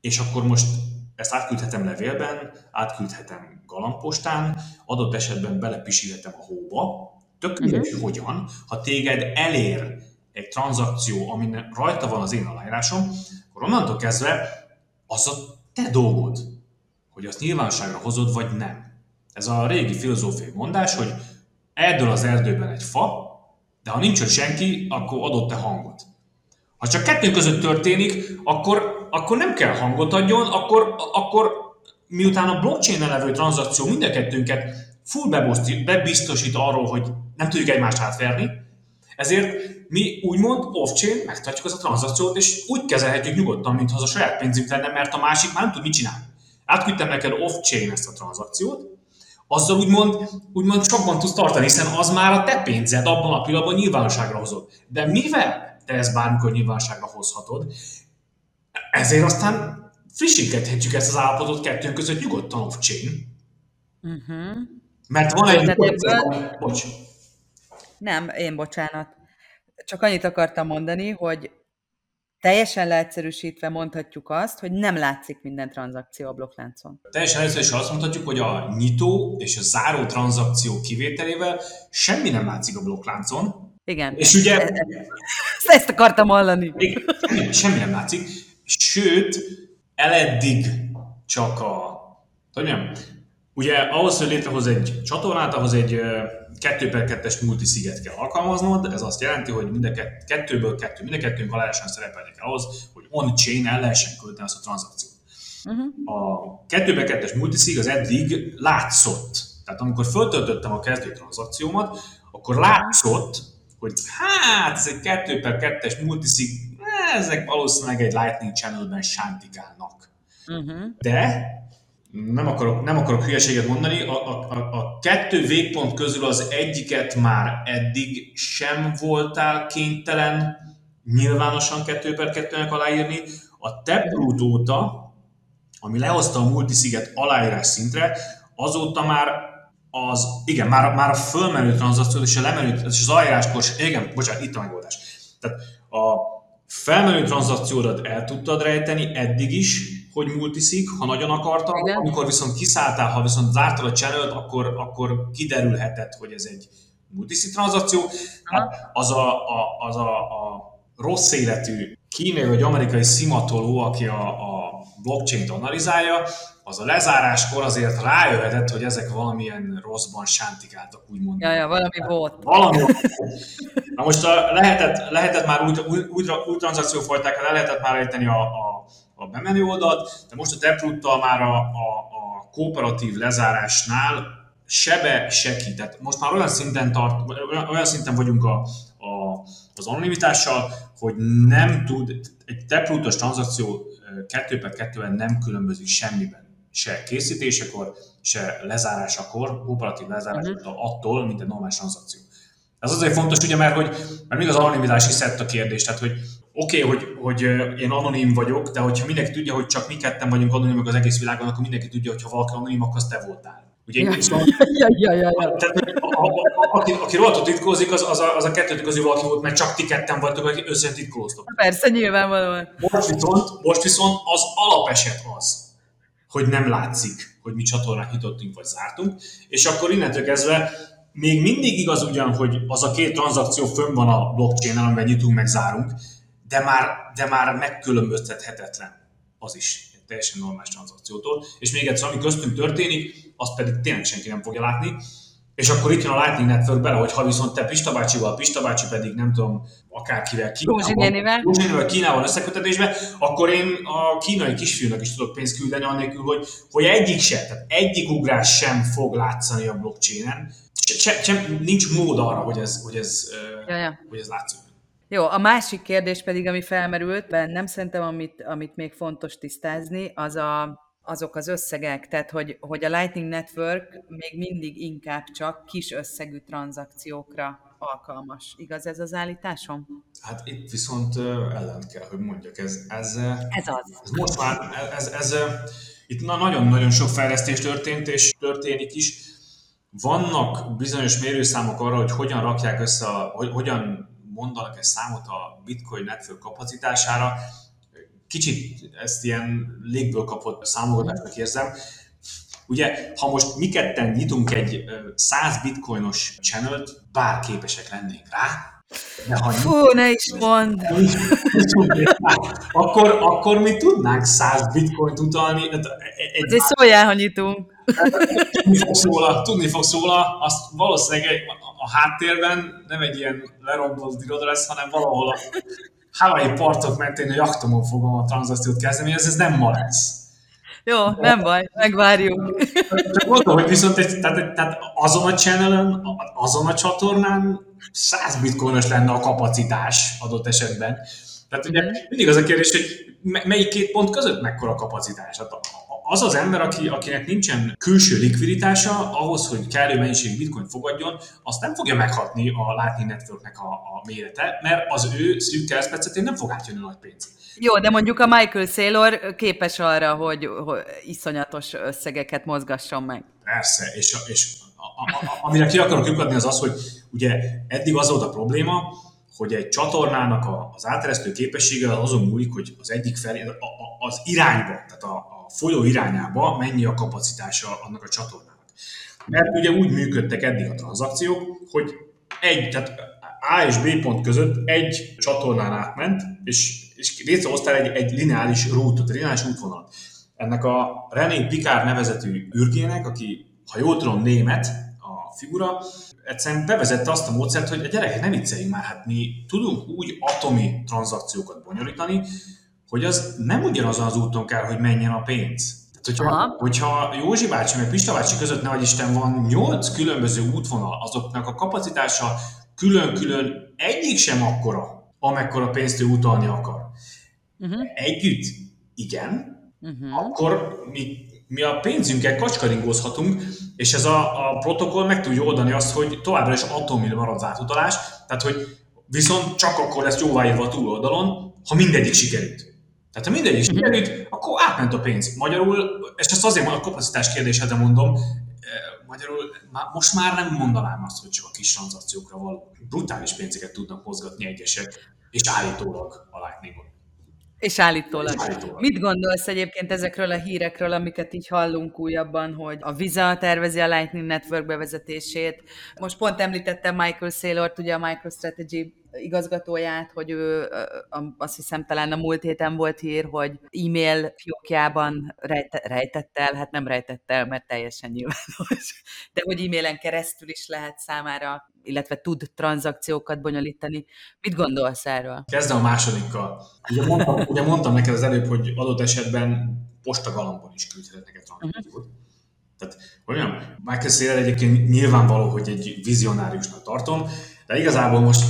és akkor most ezt átküldhetem levélben, átküldhetem galambpostán, adott esetben belepisilhetem a hóba, tök mindegy, uh-huh. hogyan, ha téged elér egy tranzakció, amin rajta van az én aláírásom, akkor onnantól kezdve az a te dolgod, hogy azt nyilvánosságra hozod, vagy nem. Ez a régi filozófiai mondás, hogy eldől az erdőben egy fa, de ha nincs ott senki, akkor adott te hangot. Ha csak kettő között történik, akkor akkor nem kell hangot adjon, akkor, akkor miután a blockchain levő tranzakció mind a kettőnket full bebiztosít arról, hogy nem tudjuk egymást átverni, ezért mi úgymond off-chain megtartjuk az a tranzakciót, és úgy kezelhetjük nyugodtan, mintha az a saját pénzünk lenne, mert a másik már nem tud mit csinálni. Átküldtem neked off-chain ezt a tranzakciót, azzal úgymond, úgymond sokban tudsz tartani, hiszen az már a te pénzed abban a pillanatban nyilvánosságra hozod. De mivel te ezt bármikor nyilvánosságra hozhatod, ezért aztán frissíthetjük ezt az állapotot kettőnk között nyugodtan off-chain. Uh-huh. Mert van egy... Ebből... Bocs. Nem, én bocsánat. Csak annyit akartam mondani, hogy teljesen leegyszerűsítve mondhatjuk azt, hogy nem látszik minden tranzakció a blokkláncon. Teljesen leegyszerűsítve azt mondhatjuk, hogy a nyitó és a záró tranzakció kivételével semmi nem látszik a blokkláncon. Igen. És ugye... Ezt akartam hallani. Igen, semmi, semmi nem látszik. Sőt, eleddig csak a, hogy mondjam, ugye ahhoz, hogy létrehoz egy csatornát, ahhoz egy 2 per 2-es multisziget kell alkalmaznod, ez azt jelenti, hogy mind a kettőből kettő, mind a kettőnk alárásan szerepelni kell ahhoz, hogy on-chain el lehessen költeni azt a tranzakciót. Uh-huh. A 2 per 2-es multiszig az eddig látszott. Tehát amikor föltöltöttem a kezdő tranzakciómat, akkor látszott, hogy hát ez egy 2 per 2-es multiszig ezek valószínűleg egy Lightning Channelben sántikálnak. Uh-huh. De nem akarok, nem akarok hülyeséget mondani, a, a, a, kettő végpont közül az egyiket már eddig sem voltál kénytelen nyilvánosan 2 per 2-nek aláírni. A Taproot óta, ami lehozta a multisziget aláírás szintre, azóta már az, igen, már, már a fölmenő tranzakciót és a lemenő, és az aláíráskor, igen, bocsánat, itt a megoldás. Tehát a felmenő tranzakciódat el tudtad rejteni eddig is, hogy multiszik, ha nagyon akartad, Igen. amikor viszont kiszálltál, ha viszont zártad a channel akkor, akkor kiderülhetett, hogy ez egy multiszik tranzakció. Hát az a, a, az a, a rossz életű kínai vagy amerikai szimatoló, aki a, a blockchain-t analizálja, az a lezáráskor azért rájöhetett, hogy ezek valamilyen rosszban sántikáltak, úgymond. Ja, ja, valami volt. Valami Na most a, lehetett, lehetett már új, új, új, új tranzakciófajtákat, le lehetett már ejteni a, a, a bemenő oldalt, de most a taproot már a, a, a kooperatív lezárásnál sebe se ki. Tehát most már olyan szinten, tart, olyan szinten vagyunk a, a, az anonimitással, hogy nem tud, egy taprootos tranzakció 2 2 nem különbözik semmiben se készítésekor, se lezárásakor, operatív lezárásakor uh-huh. attól, mint egy normális tranzakció. Ez azért fontos, ugye, mert, hogy, mert még az anonimitás is szett a kérdés, tehát hogy oké, okay, hogy, hogy én anonim vagyok, de hogyha mindenki tudja, hogy csak mi ketten vagyunk anonimok az egész világon, akkor mindenki tudja, hogy ha valaki anonim, akkor az te voltál. Ugye, ja, szóval, [LAUGHS] ja, ja, ja, ja. Tehát, a, a, a, aki, aki rohadtul titkozik, az, az, a, az a kettő közül valaki volt, mert csak ti ketten vagytok, akik össze titkolóztok. Persze, nyilvánvalóan. Most viszont, most viszont az alapeset az, hogy nem látszik, hogy mi csatornát nyitottunk vagy zártunk, és akkor innentől kezdve még mindig igaz ugyan, hogy az a két tranzakció fönn van a blockchain-en, amiben nyitunk meg zárunk, de már, de már megkülönböztethetetlen az is egy teljesen normális tranzakciótól. És még egyszer, ami köztünk történik, azt pedig tényleg senki nem fogja látni, és akkor itt jön a Lightning Network bele, hogy ha viszont te Pista bácsival, Pista bácsi pedig nem tudom, akárkivel Kínával, Kínával összekötetésbe, akkor én a kínai kisfiúnak is tudok pénzt küldeni, annélkül, hogy, hogy egyik se, tehát egyik ugrás sem fog látszani a blockchainen. Se, se, nincs mód arra, hogy ez, hogy ez, ja, ja. Hogy ez látszik. Jó, a másik kérdés pedig, ami felmerült bennem, szerintem, amit, amit még fontos tisztázni, az a, azok az összegek, tehát hogy, hogy a Lightning Network még mindig inkább csak kis összegű tranzakciókra alkalmas. Igaz ez az állításom? Hát itt viszont ellent kell, hogy mondjak. Ez, ez, ez az. Ez most már, ez, ez, ez itt nagyon-nagyon sok fejlesztés történt, és történik is. Vannak bizonyos mérőszámok arra, hogy hogyan rakják össze, a, hogy hogyan mondanak egy számot a Bitcoin Network kapacitására kicsit ezt ilyen légből kapott számogatásnak érzem. Ugye, ha most mi ketten nyitunk egy 100 bitcoinos channelt, bár képesek lennénk rá, de ha Fú, ne is mondd! [LAUGHS] akkor, akkor mi tudnánk 100 bitcoint utalni. Egy, egy szóljál, ha nyitunk. Tudni fogsz róla, tudni fogsz róla, azt valószínűleg a háttérben nem egy ilyen lerombolt iroda lesz, hanem valahol a Hawaii partok mentén a jaktomon fogom a tranzakciót kezdeni, ez, ez nem ma lesz. Jó, nem baj, megvárjuk. Csak mondom, hogy viszont egy, tehát, tehát azon a channelen, azon a csatornán 100 bitcoinos lenne a kapacitás adott esetben. Tehát ugye mhm. mindig az a kérdés, hogy melyik két pont között mekkora kapacitás. Hát az az ember, aki, akinek nincsen külső likviditása, ahhoz, hogy kellő mennyiség bitcoin fogadjon, azt nem fogja meghatni a Lightning Networknek a, a mérete, mert az ő szűk keresztmetszetén nem fog átjönni nagy pénz. Jó, de mondjuk a Michael Saylor képes arra, hogy, hogy iszonyatos összegeket mozgasson meg. Persze, és, és a, a, a, amire ki akarok lyukadni az az, hogy ugye eddig az volt a probléma, hogy egy csatornának az áteresztő képessége azon múlik, hogy az egyik felé, az irányba, tehát a, folyó irányába mennyi a kapacitása annak a csatornának. Mert ugye úgy működtek eddig a tranzakciók, hogy egy, tehát A és B pont között egy csatornán átment, és, és létrehoztál egy, egy lineáris rútot, lineáris útvonalat. Ennek a René Picard nevezetű ürgének, aki, ha jól tudom, német a figura, egyszerűen bevezette azt a módszert, hogy a gyerekek nem vicceljünk már, hát mi tudunk úgy atomi tranzakciókat bonyolítani, hogy az nem ugyanazon az úton kell, hogy menjen a pénz. Tehát, hogyha, hogyha Józsi bácsi meg Pista bácsi között, ne Isten, van nyolc különböző útvonal, azoknak a kapacitása külön-külön egyik sem akkora, amekkora pénzt ő utalni akar. Uh-huh. Együtt, igen, uh-huh. akkor mi, mi a pénzünkkel kacskaringózhatunk, és ez a, a protokoll meg tudja oldani azt, hogy továbbra is atomil marad az átutalás, tehát hogy viszont csak akkor lesz jóváírva a túloldalon, ha mindegyik sikerült. Tehát ha mindegyik sikerült, akkor átment a pénz. Magyarul, és ezt azért a kapacitás kérdésedre mondom, eh, magyarul most már nem mondanám azt, hogy csak a kis tranzakciókra való. Brutális pénzeket tudnak mozgatni egyesek, és állítólag a lightning És állítólag. És állítólag. Mit gondolsz egyébként ezekről a hírekről, amiket így hallunk újabban, hogy a Visa tervezi a Lightning Network bevezetését? Most pont említettem Michael Saylor, ugye a MicroStrategy igazgatóját, hogy ő azt hiszem talán a múlt héten volt hír, hogy e-mail fiókjában rejte, rejtett el, hát nem rejtett el, mert teljesen nyilvános, [LAUGHS] de hogy e-mailen keresztül is lehet számára, illetve tud tranzakciókat bonyolítani. Mit gondolsz erről? Kezdem a másodikkal. Ugye mondtam, ugye mondtam neked az előbb, hogy adott esetben postagalambon is küldhetek neked tranzakciót. Uh-huh. Tehát, olyan, Michael Saylor egyébként nyilvánvaló, hogy egy vizionáriusnak tartom, de igazából most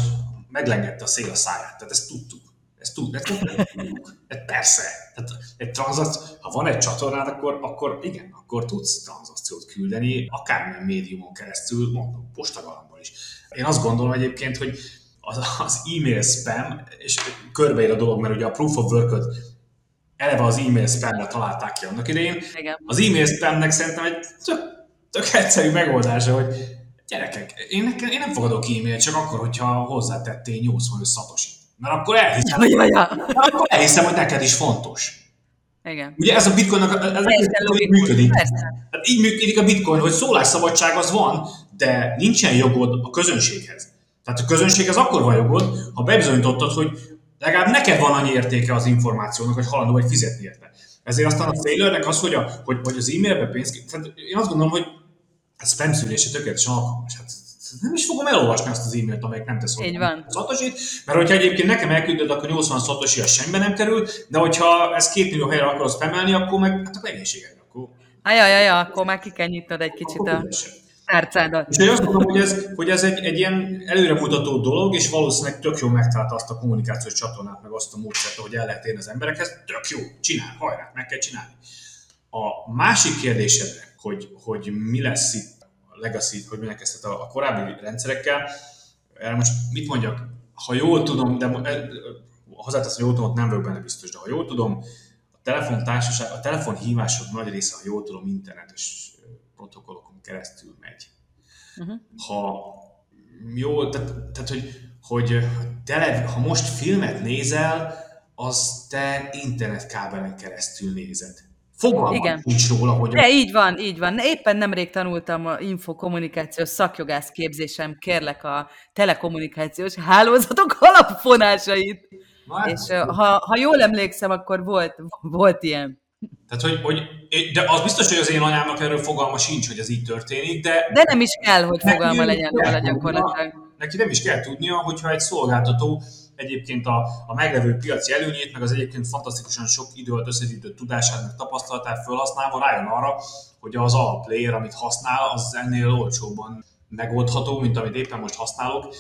meglengette a szél a száját. Tehát ezt tudtuk. Ezt, tud, ezt tudtuk. Ez persze. Tehát egy tranzakció, ha van egy csatornád, akkor, akkor igen, akkor tudsz tranzakciót küldeni, akármilyen médiumon keresztül, mondom, postagalambon is. Én azt gondolom egyébként, hogy az, az e-mail spam, és körbeír a dolog, mert ugye a proof of work eleve az e-mail spamre találták ki annak idején. Igen. Az e-mail spamnek szerintem egy tök, tök egyszerű megoldása, hogy gyerekek, én, én nem fogadok e-mailt csak akkor, hogyha hozzátettél 85 szatosi. Mert akkor elhiszem, ja, ja. Mert akkor elhiszem, hogy neked is fontos. Igen. Ugye ez a bitcoinnak, ez, így működik. Hát így működik a bitcoin, hogy szólásszabadság az van, de nincsen jogod a közönséghez. Tehát a közönséghez akkor van jogod, ha bebizonyítottad, hogy legalább neked van annyi értéke az információnak, hogy halandó vagy fizetni érte. Ezért aztán a failure az, hogy, a, hogy, hogy az e-mailbe pénzt... Tehát én azt gondolom, hogy a spam szülése tökéletesen alkalmas. Hát nem is fogom elolvasni azt az e-mailt, amelyik nem tesz Így van. szatosit, mert hogyha egyébként nekem elküldöd, akkor 80 szatosi az semmibe nem kerül, de hogyha ez két millió helyre akarsz spamelni, akkor meg hát akkor egészségedre. Akkor... Ajajaj, akkor már nyitnod egy kicsit akkor a tárcádat. És azt mondom, hogy ez, hogy ez egy, egy ilyen előremutató dolog, és valószínűleg tök jó megtalálta azt a kommunikációs csatornát, meg azt a módszert, hogy el lehet érni az emberekhez. Tök jó, csinál, hajrá, meg kell csinálni. A másik kérdésedre, hogy, hogy mi lesz itt a legacy, hogy minek ezt a, a korábbi rendszerekkel. Erre most mit mondjak? Ha jól tudom, de e, hozzátesz, hogy jól tudom, nem vagyok benne biztos, de ha jól tudom, a telefontársaság, a telefonhívások nagy része, ha jól tudom, internetes protokollokon keresztül megy. Uh-huh. Ha jó, tehát, tehát hogy, hogy tele, ha most filmet nézel, az te internetkábelen keresztül nézed. Fogalmam Igen. nincs róla, hogy... De így van, így van. Éppen nemrég tanultam a infokommunikációs szakjogász képzésem, kérlek a telekommunikációs hálózatok [LAUGHS] alapfonásait. Hát, és ha, ha jól emlékszem, akkor volt, volt ilyen. Tehát, hogy, hogy, de az biztos, hogy az én anyámnak erről fogalma sincs, hogy ez így történik, de... De nem is kell, hogy fogalma legyen róla gyakorlatilag. Neki nem is kell tudnia, hogyha egy szolgáltató egyébként a, a meglevő piaci előnyét, meg az egyébként fantasztikusan sok idő alatt összegyűjtött tudását, meg tapasztalatát felhasználva rájön arra, hogy az alapplayer, amit használ, az ennél olcsóbban megoldható, mint amit éppen most használok.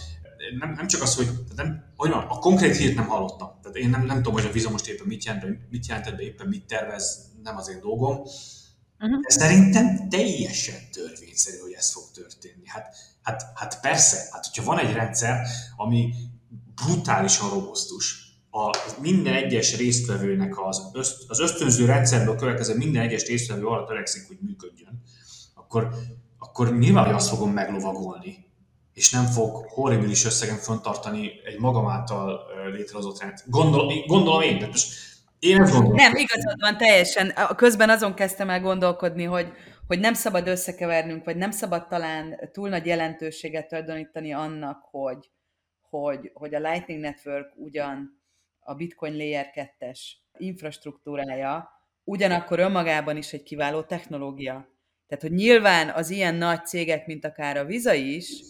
Nem, nem csak az, hogy, nem, hogy van, a konkrét hírt nem hallottam. Tehát én nem, nem tudom, hogy a Visa most éppen mit jelent, mit jelentett éppen mit tervez, nem az én dolgom. Uh-huh. De szerintem teljesen törvényszerű, hogy ez fog történni. Hát, hát, hát persze, hát hogyha van egy rendszer, ami brutálisan robosztus. A minden egyes résztvevőnek az, öszt, az ösztönző rendszerből következő minden egyes résztvevő arra törekszik, hogy működjön, akkor, akkor nyilván, hogy azt fogom meglovagolni, és nem fog horribilis összegen föntartani egy magam által létrehozott rendszer. Gondol, gondolom én, de most én nem gondolom. Nem, igazad van teljesen. Közben azon kezdtem el gondolkodni, hogy, hogy nem szabad összekevernünk, vagy nem szabad talán túl nagy jelentőséget tulajdonítani annak, hogy, hogy, hogy a Lightning Network ugyan a Bitcoin Layer 2-es infrastruktúrája, ugyanakkor önmagában is egy kiváló technológia. Tehát, hogy nyilván az ilyen nagy cégek, mint akár a Visa is,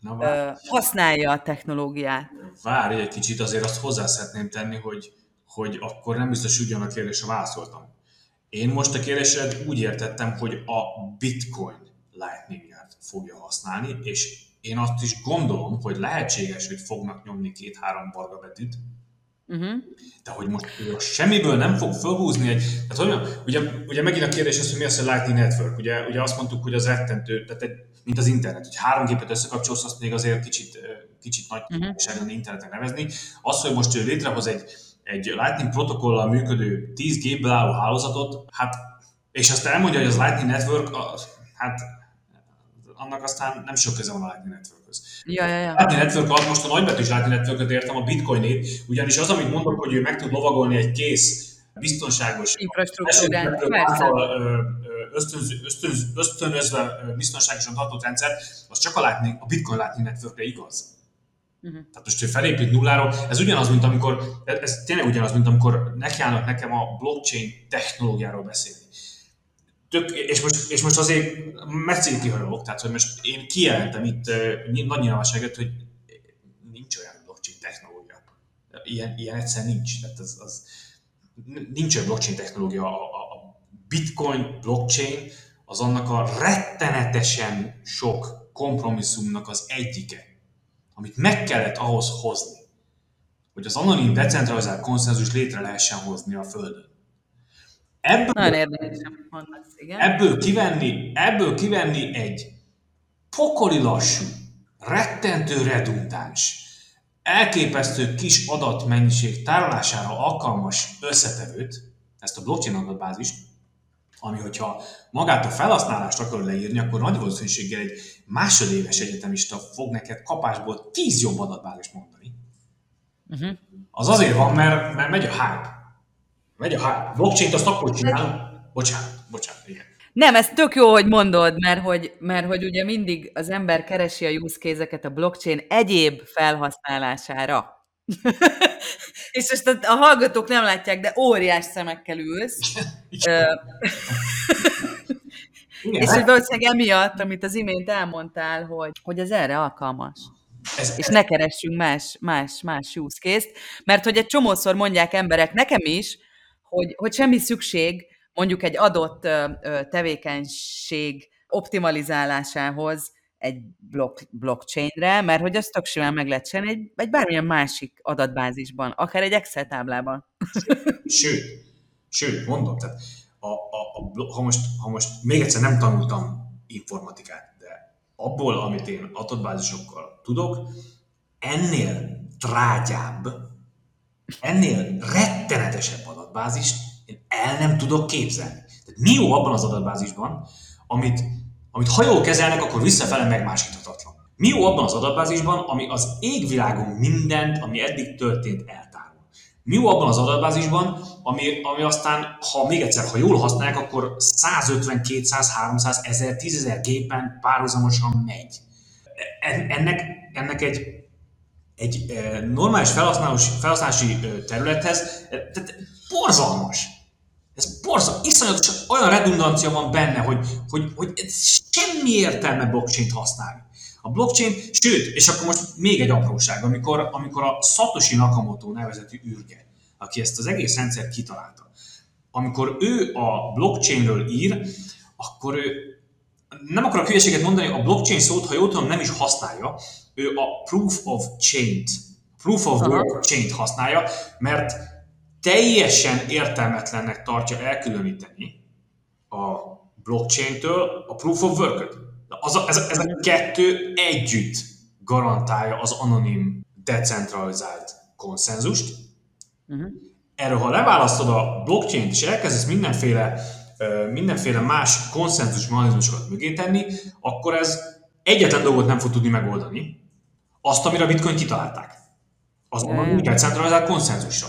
Na, várj. használja a technológiát. Várj egy kicsit, azért azt hozzá szeretném tenni, hogy, hogy akkor nem biztos ugyan a kérdésre válaszoltam. Én most a kérdésre úgy értettem, hogy a Bitcoin lightning fogja használni, és én azt is gondolom, hogy lehetséges, hogy fognak nyomni két-három barga betűt, uh-huh. de hogy most ő semmiből nem fog felhúzni egy... Tehát olyan, ugye, ugye megint a kérdés az, hogy mi az, hogy Lightning Network. Ugye, ugye azt mondtuk, hogy az rettentő, tehát egy, mint az internet, hogy három gépet összekapcsolsz, azt még azért kicsit, kicsit nagy uh-huh. internetnek nevezni. Az, hogy most ő létrehoz egy, egy Lightning protokollal működő 10 gépből álló hálózatot, hát és azt elmondja, hogy az Lightning Network, az, hát annak aztán nem sok köze van a Lightning Networkhöz. Ja, ja, ja. Lightning Network alatt most a nagybetűs Lightning Network értem a bitcoinét, ugyanis az, amit mondok, hogy ő meg tud lovagolni egy kész, biztonságos infrastruktúrát, ösztönz, ösztönz, ösztönözve biztonságosan tartott rendszer, az csak a, Lightning, a Bitcoin Lightning Networkre igaz. Uh-huh. Tehát most, hogy felépít nulláról, ez ugyanaz, mint amikor, ez tényleg ugyanaz, mint amikor nekiállnak nekem a blockchain technológiáról beszélni. Tök, és, most, és most azért messzire kihajolok, tehát hogy most én kijelentem itt uh, nagy nyilvánosságot, hogy nincs olyan blockchain technológia. Ilyen, ilyen egyszer nincs. Tehát az, az, nincs olyan blockchain technológia. A, a, a bitcoin blockchain az annak a rettenetesen sok kompromisszumnak az egyike amit meg kellett ahhoz hozni, hogy az anonim decentralizált konszenzus létre lehessen hozni a Földön. Ebből, Nagyon érdekes, mondasz, igen. Ebből kivenni, ebből kivenni egy pokoli lassú, rettentő redundáns, elképesztő kis adatmennyiség tárolására alkalmas összetevőt, ezt a blockchain adatbázist, ami hogyha magát a felhasználást akar leírni, akkor nagy valószínűséggel egy másodéves egyetemista fog neked kapásból tíz jobb adatbázist mondani. Uh-huh. Az azért van, mert, mert megy a hype. Megy a hype. Blockchain-t azt akkor csinálunk. Bocsánat, bocsánat, igen. Nem, ez tök jó, hogy mondod, mert hogy, mert hogy ugye mindig az ember keresi a use case a blockchain egyéb felhasználására. [LAUGHS] és most a, a hallgatók nem látják, de óriás szemekkel ülsz. [LAUGHS] [LAUGHS] Igen. és hogy valószínűleg emiatt, amit az imént elmondtál, hogy, hogy ez erre alkalmas. Ez, és ez... ne keressünk más, más, más use case mert hogy egy csomószor mondják emberek, nekem is, hogy, hogy semmi szükség mondjuk egy adott tevékenység optimalizálásához egy block, blockchainre, mert hogy azt tök simán meg lehet csinálni egy, egy bármilyen másik adatbázisban, akár egy Excel táblában. Sőt, sőt, mondom, tehát a, a, a, ha, most, ha most még egyszer nem tanultam informatikát, de abból, amit én adatbázisokkal tudok, ennél trágyább, ennél rettenetesebb adatbázist én el nem tudok képzelni. Tehát mi jó abban az adatbázisban, amit amit ha jól kezelnek, akkor visszafele megmásíthatatlan. Mi jó abban az adatbázisban, ami az égvilágon mindent, ami eddig történt, eltárol. Mi jó abban az adatbázisban, ami, ami aztán, ha még egyszer, ha jól használják, akkor 150, 200, 300, 1000, 10 gépen párhuzamosan megy. Ennek, ennek egy, egy normális felhasználási területhez tehát borzalmas. Ez borzal, iszonyatosan olyan redundancia van benne, hogy, hogy, hogy semmi értelme blockchain-t használni. A blockchain, sőt, és akkor most még egy apróság, amikor, amikor a Satoshi Nakamoto nevezetű űrge, aki ezt az egész rendszert kitalálta, amikor ő a blockchainről ír, akkor ő nem akarok hülyeséget mondani, a blockchain szót, ha jól tudom, nem is használja, ő a proof of chain proof of work chain használja, mert teljesen értelmetlennek tartja elkülöníteni a blockchain-től a proof of work-öt. Az a, ez, ez a kettő együtt garantálja az anonim, decentralizált konszenzust. Uh-huh. Erről, ha leválasztod a blockchain-t, és elkezdesz mindenféle, mindenféle más konszenzus mechanizmusokat mögé tenni, akkor ez egyetlen dolgot nem fog tudni megoldani, azt, amire a bitcoin kitalálták. Az anonim, decentralizált konszenzusra.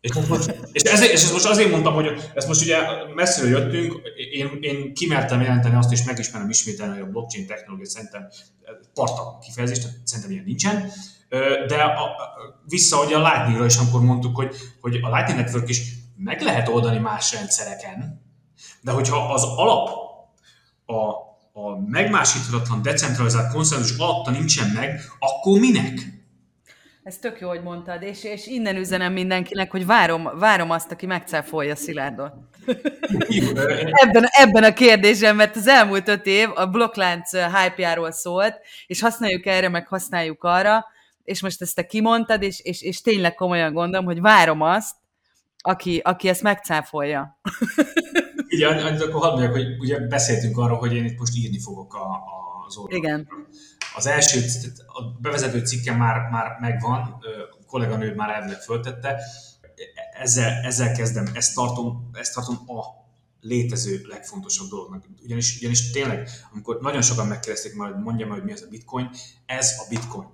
És, most, és, ezért, és most azért mondtam, hogy ezt most ugye messziről jöttünk, én, én kimertem jelenteni azt, és megismerem ismételni, hogy a blockchain technológia szerintem partalan kifejezés, tehát szerintem ilyen nincsen. De a, vissza hogy a Lightningra is, amikor mondtuk, hogy, hogy a Lightning Network is meg lehet oldani más rendszereken, de hogyha az alap a, a megmásíthatatlan, decentralizált konszenzus alatta nincsen meg, akkor minek? Ez tök jó, hogy mondtad, és, és innen üzenem mindenkinek, hogy várom, várom azt, aki megcáfolja Szilárdot. [LAUGHS] ebben, ebben a kérdésben, mert az elmúlt öt év a blokklánc hype szólt, és használjuk erre, meg használjuk arra, és most ezt te kimondtad, és, és, és tényleg komolyan gondolom, hogy várom azt, aki, aki ezt megcáfolja. [LAUGHS] Igen, akkor hadd mondjak, hogy ugye beszéltünk arról, hogy én itt most írni fogok a, a, az oldalra. Igen. Az első, a bevezető cikke már, már megvan, a kolléganő már elvileg föltette, ezzel, ezzel kezdem, ezt tartom, ezt tartom a létező legfontosabb dolognak. Ugyanis, ugyanis tényleg, amikor nagyon sokan megkérdezték majd, mondja majd, hogy mi az a bitcoin, ez a bitcoin.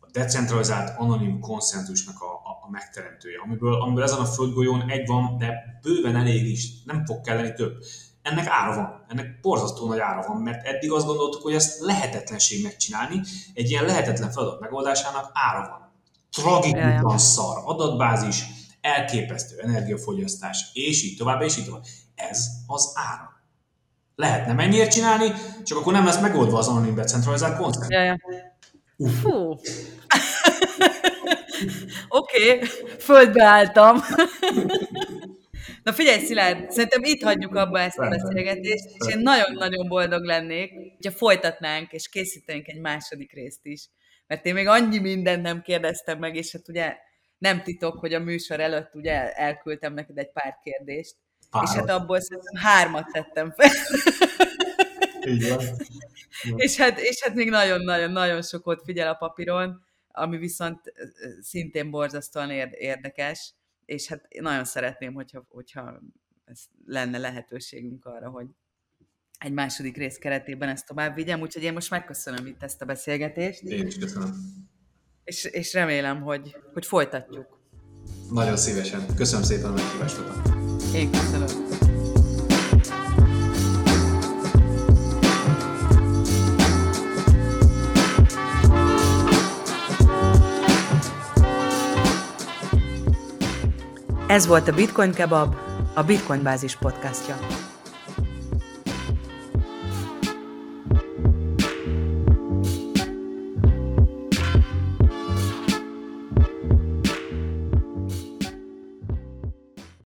A decentralizált, anonim konszenzusnak a, a, a megteremtője, amiből, amiből ezen a földgolyón egy van, de bőven elég is, nem fog kelleni több. Ennek ára van, ennek borzasztó nagy ára van, mert eddig azt gondoltuk, hogy ezt lehetetlenség megcsinálni, egy ilyen lehetetlen feladat megoldásának ára van. Tragikusan szar adatbázis, elképesztő energiafogyasztás, és így tovább, és így tovább. Ez az ára. Lehetne mennyire csinálni, csak akkor nem lesz megoldva az anonim decentralizált koncept. Ja, ja. Fú. [LAUGHS] Oké, okay. földbe álltam. [LAUGHS] Na figyelj, Szilárd, szerintem itt hagyjuk abba ezt a beszélgetést, és én nagyon-nagyon boldog lennék, hogyha folytatnánk, és készítenénk egy második részt is. Mert én még annyi mindent nem kérdeztem meg, és hát ugye nem titok, hogy a műsor előtt ugye elküldtem neked egy pár kérdést, Párat. és hát abból szerintem hármat tettem fel. [LAUGHS] Van. [LAUGHS] és, hát, és hát még nagyon-nagyon-nagyon sokat figyel a papíron, ami viszont szintén borzasztóan érdekes, és hát nagyon szeretném, hogyha, hogyha ez lenne lehetőségünk arra, hogy egy második rész keretében ezt tovább vigyem, úgyhogy én most megköszönöm itt ezt a beszélgetést. Én is köszönöm. És, és remélem, hogy, hogy folytatjuk. Nagyon szívesen. Köszönöm szépen a meghívásokat. Én köszönöm. Ez volt a Bitcoin Kebab, a Bitcoin Bázis podcastja.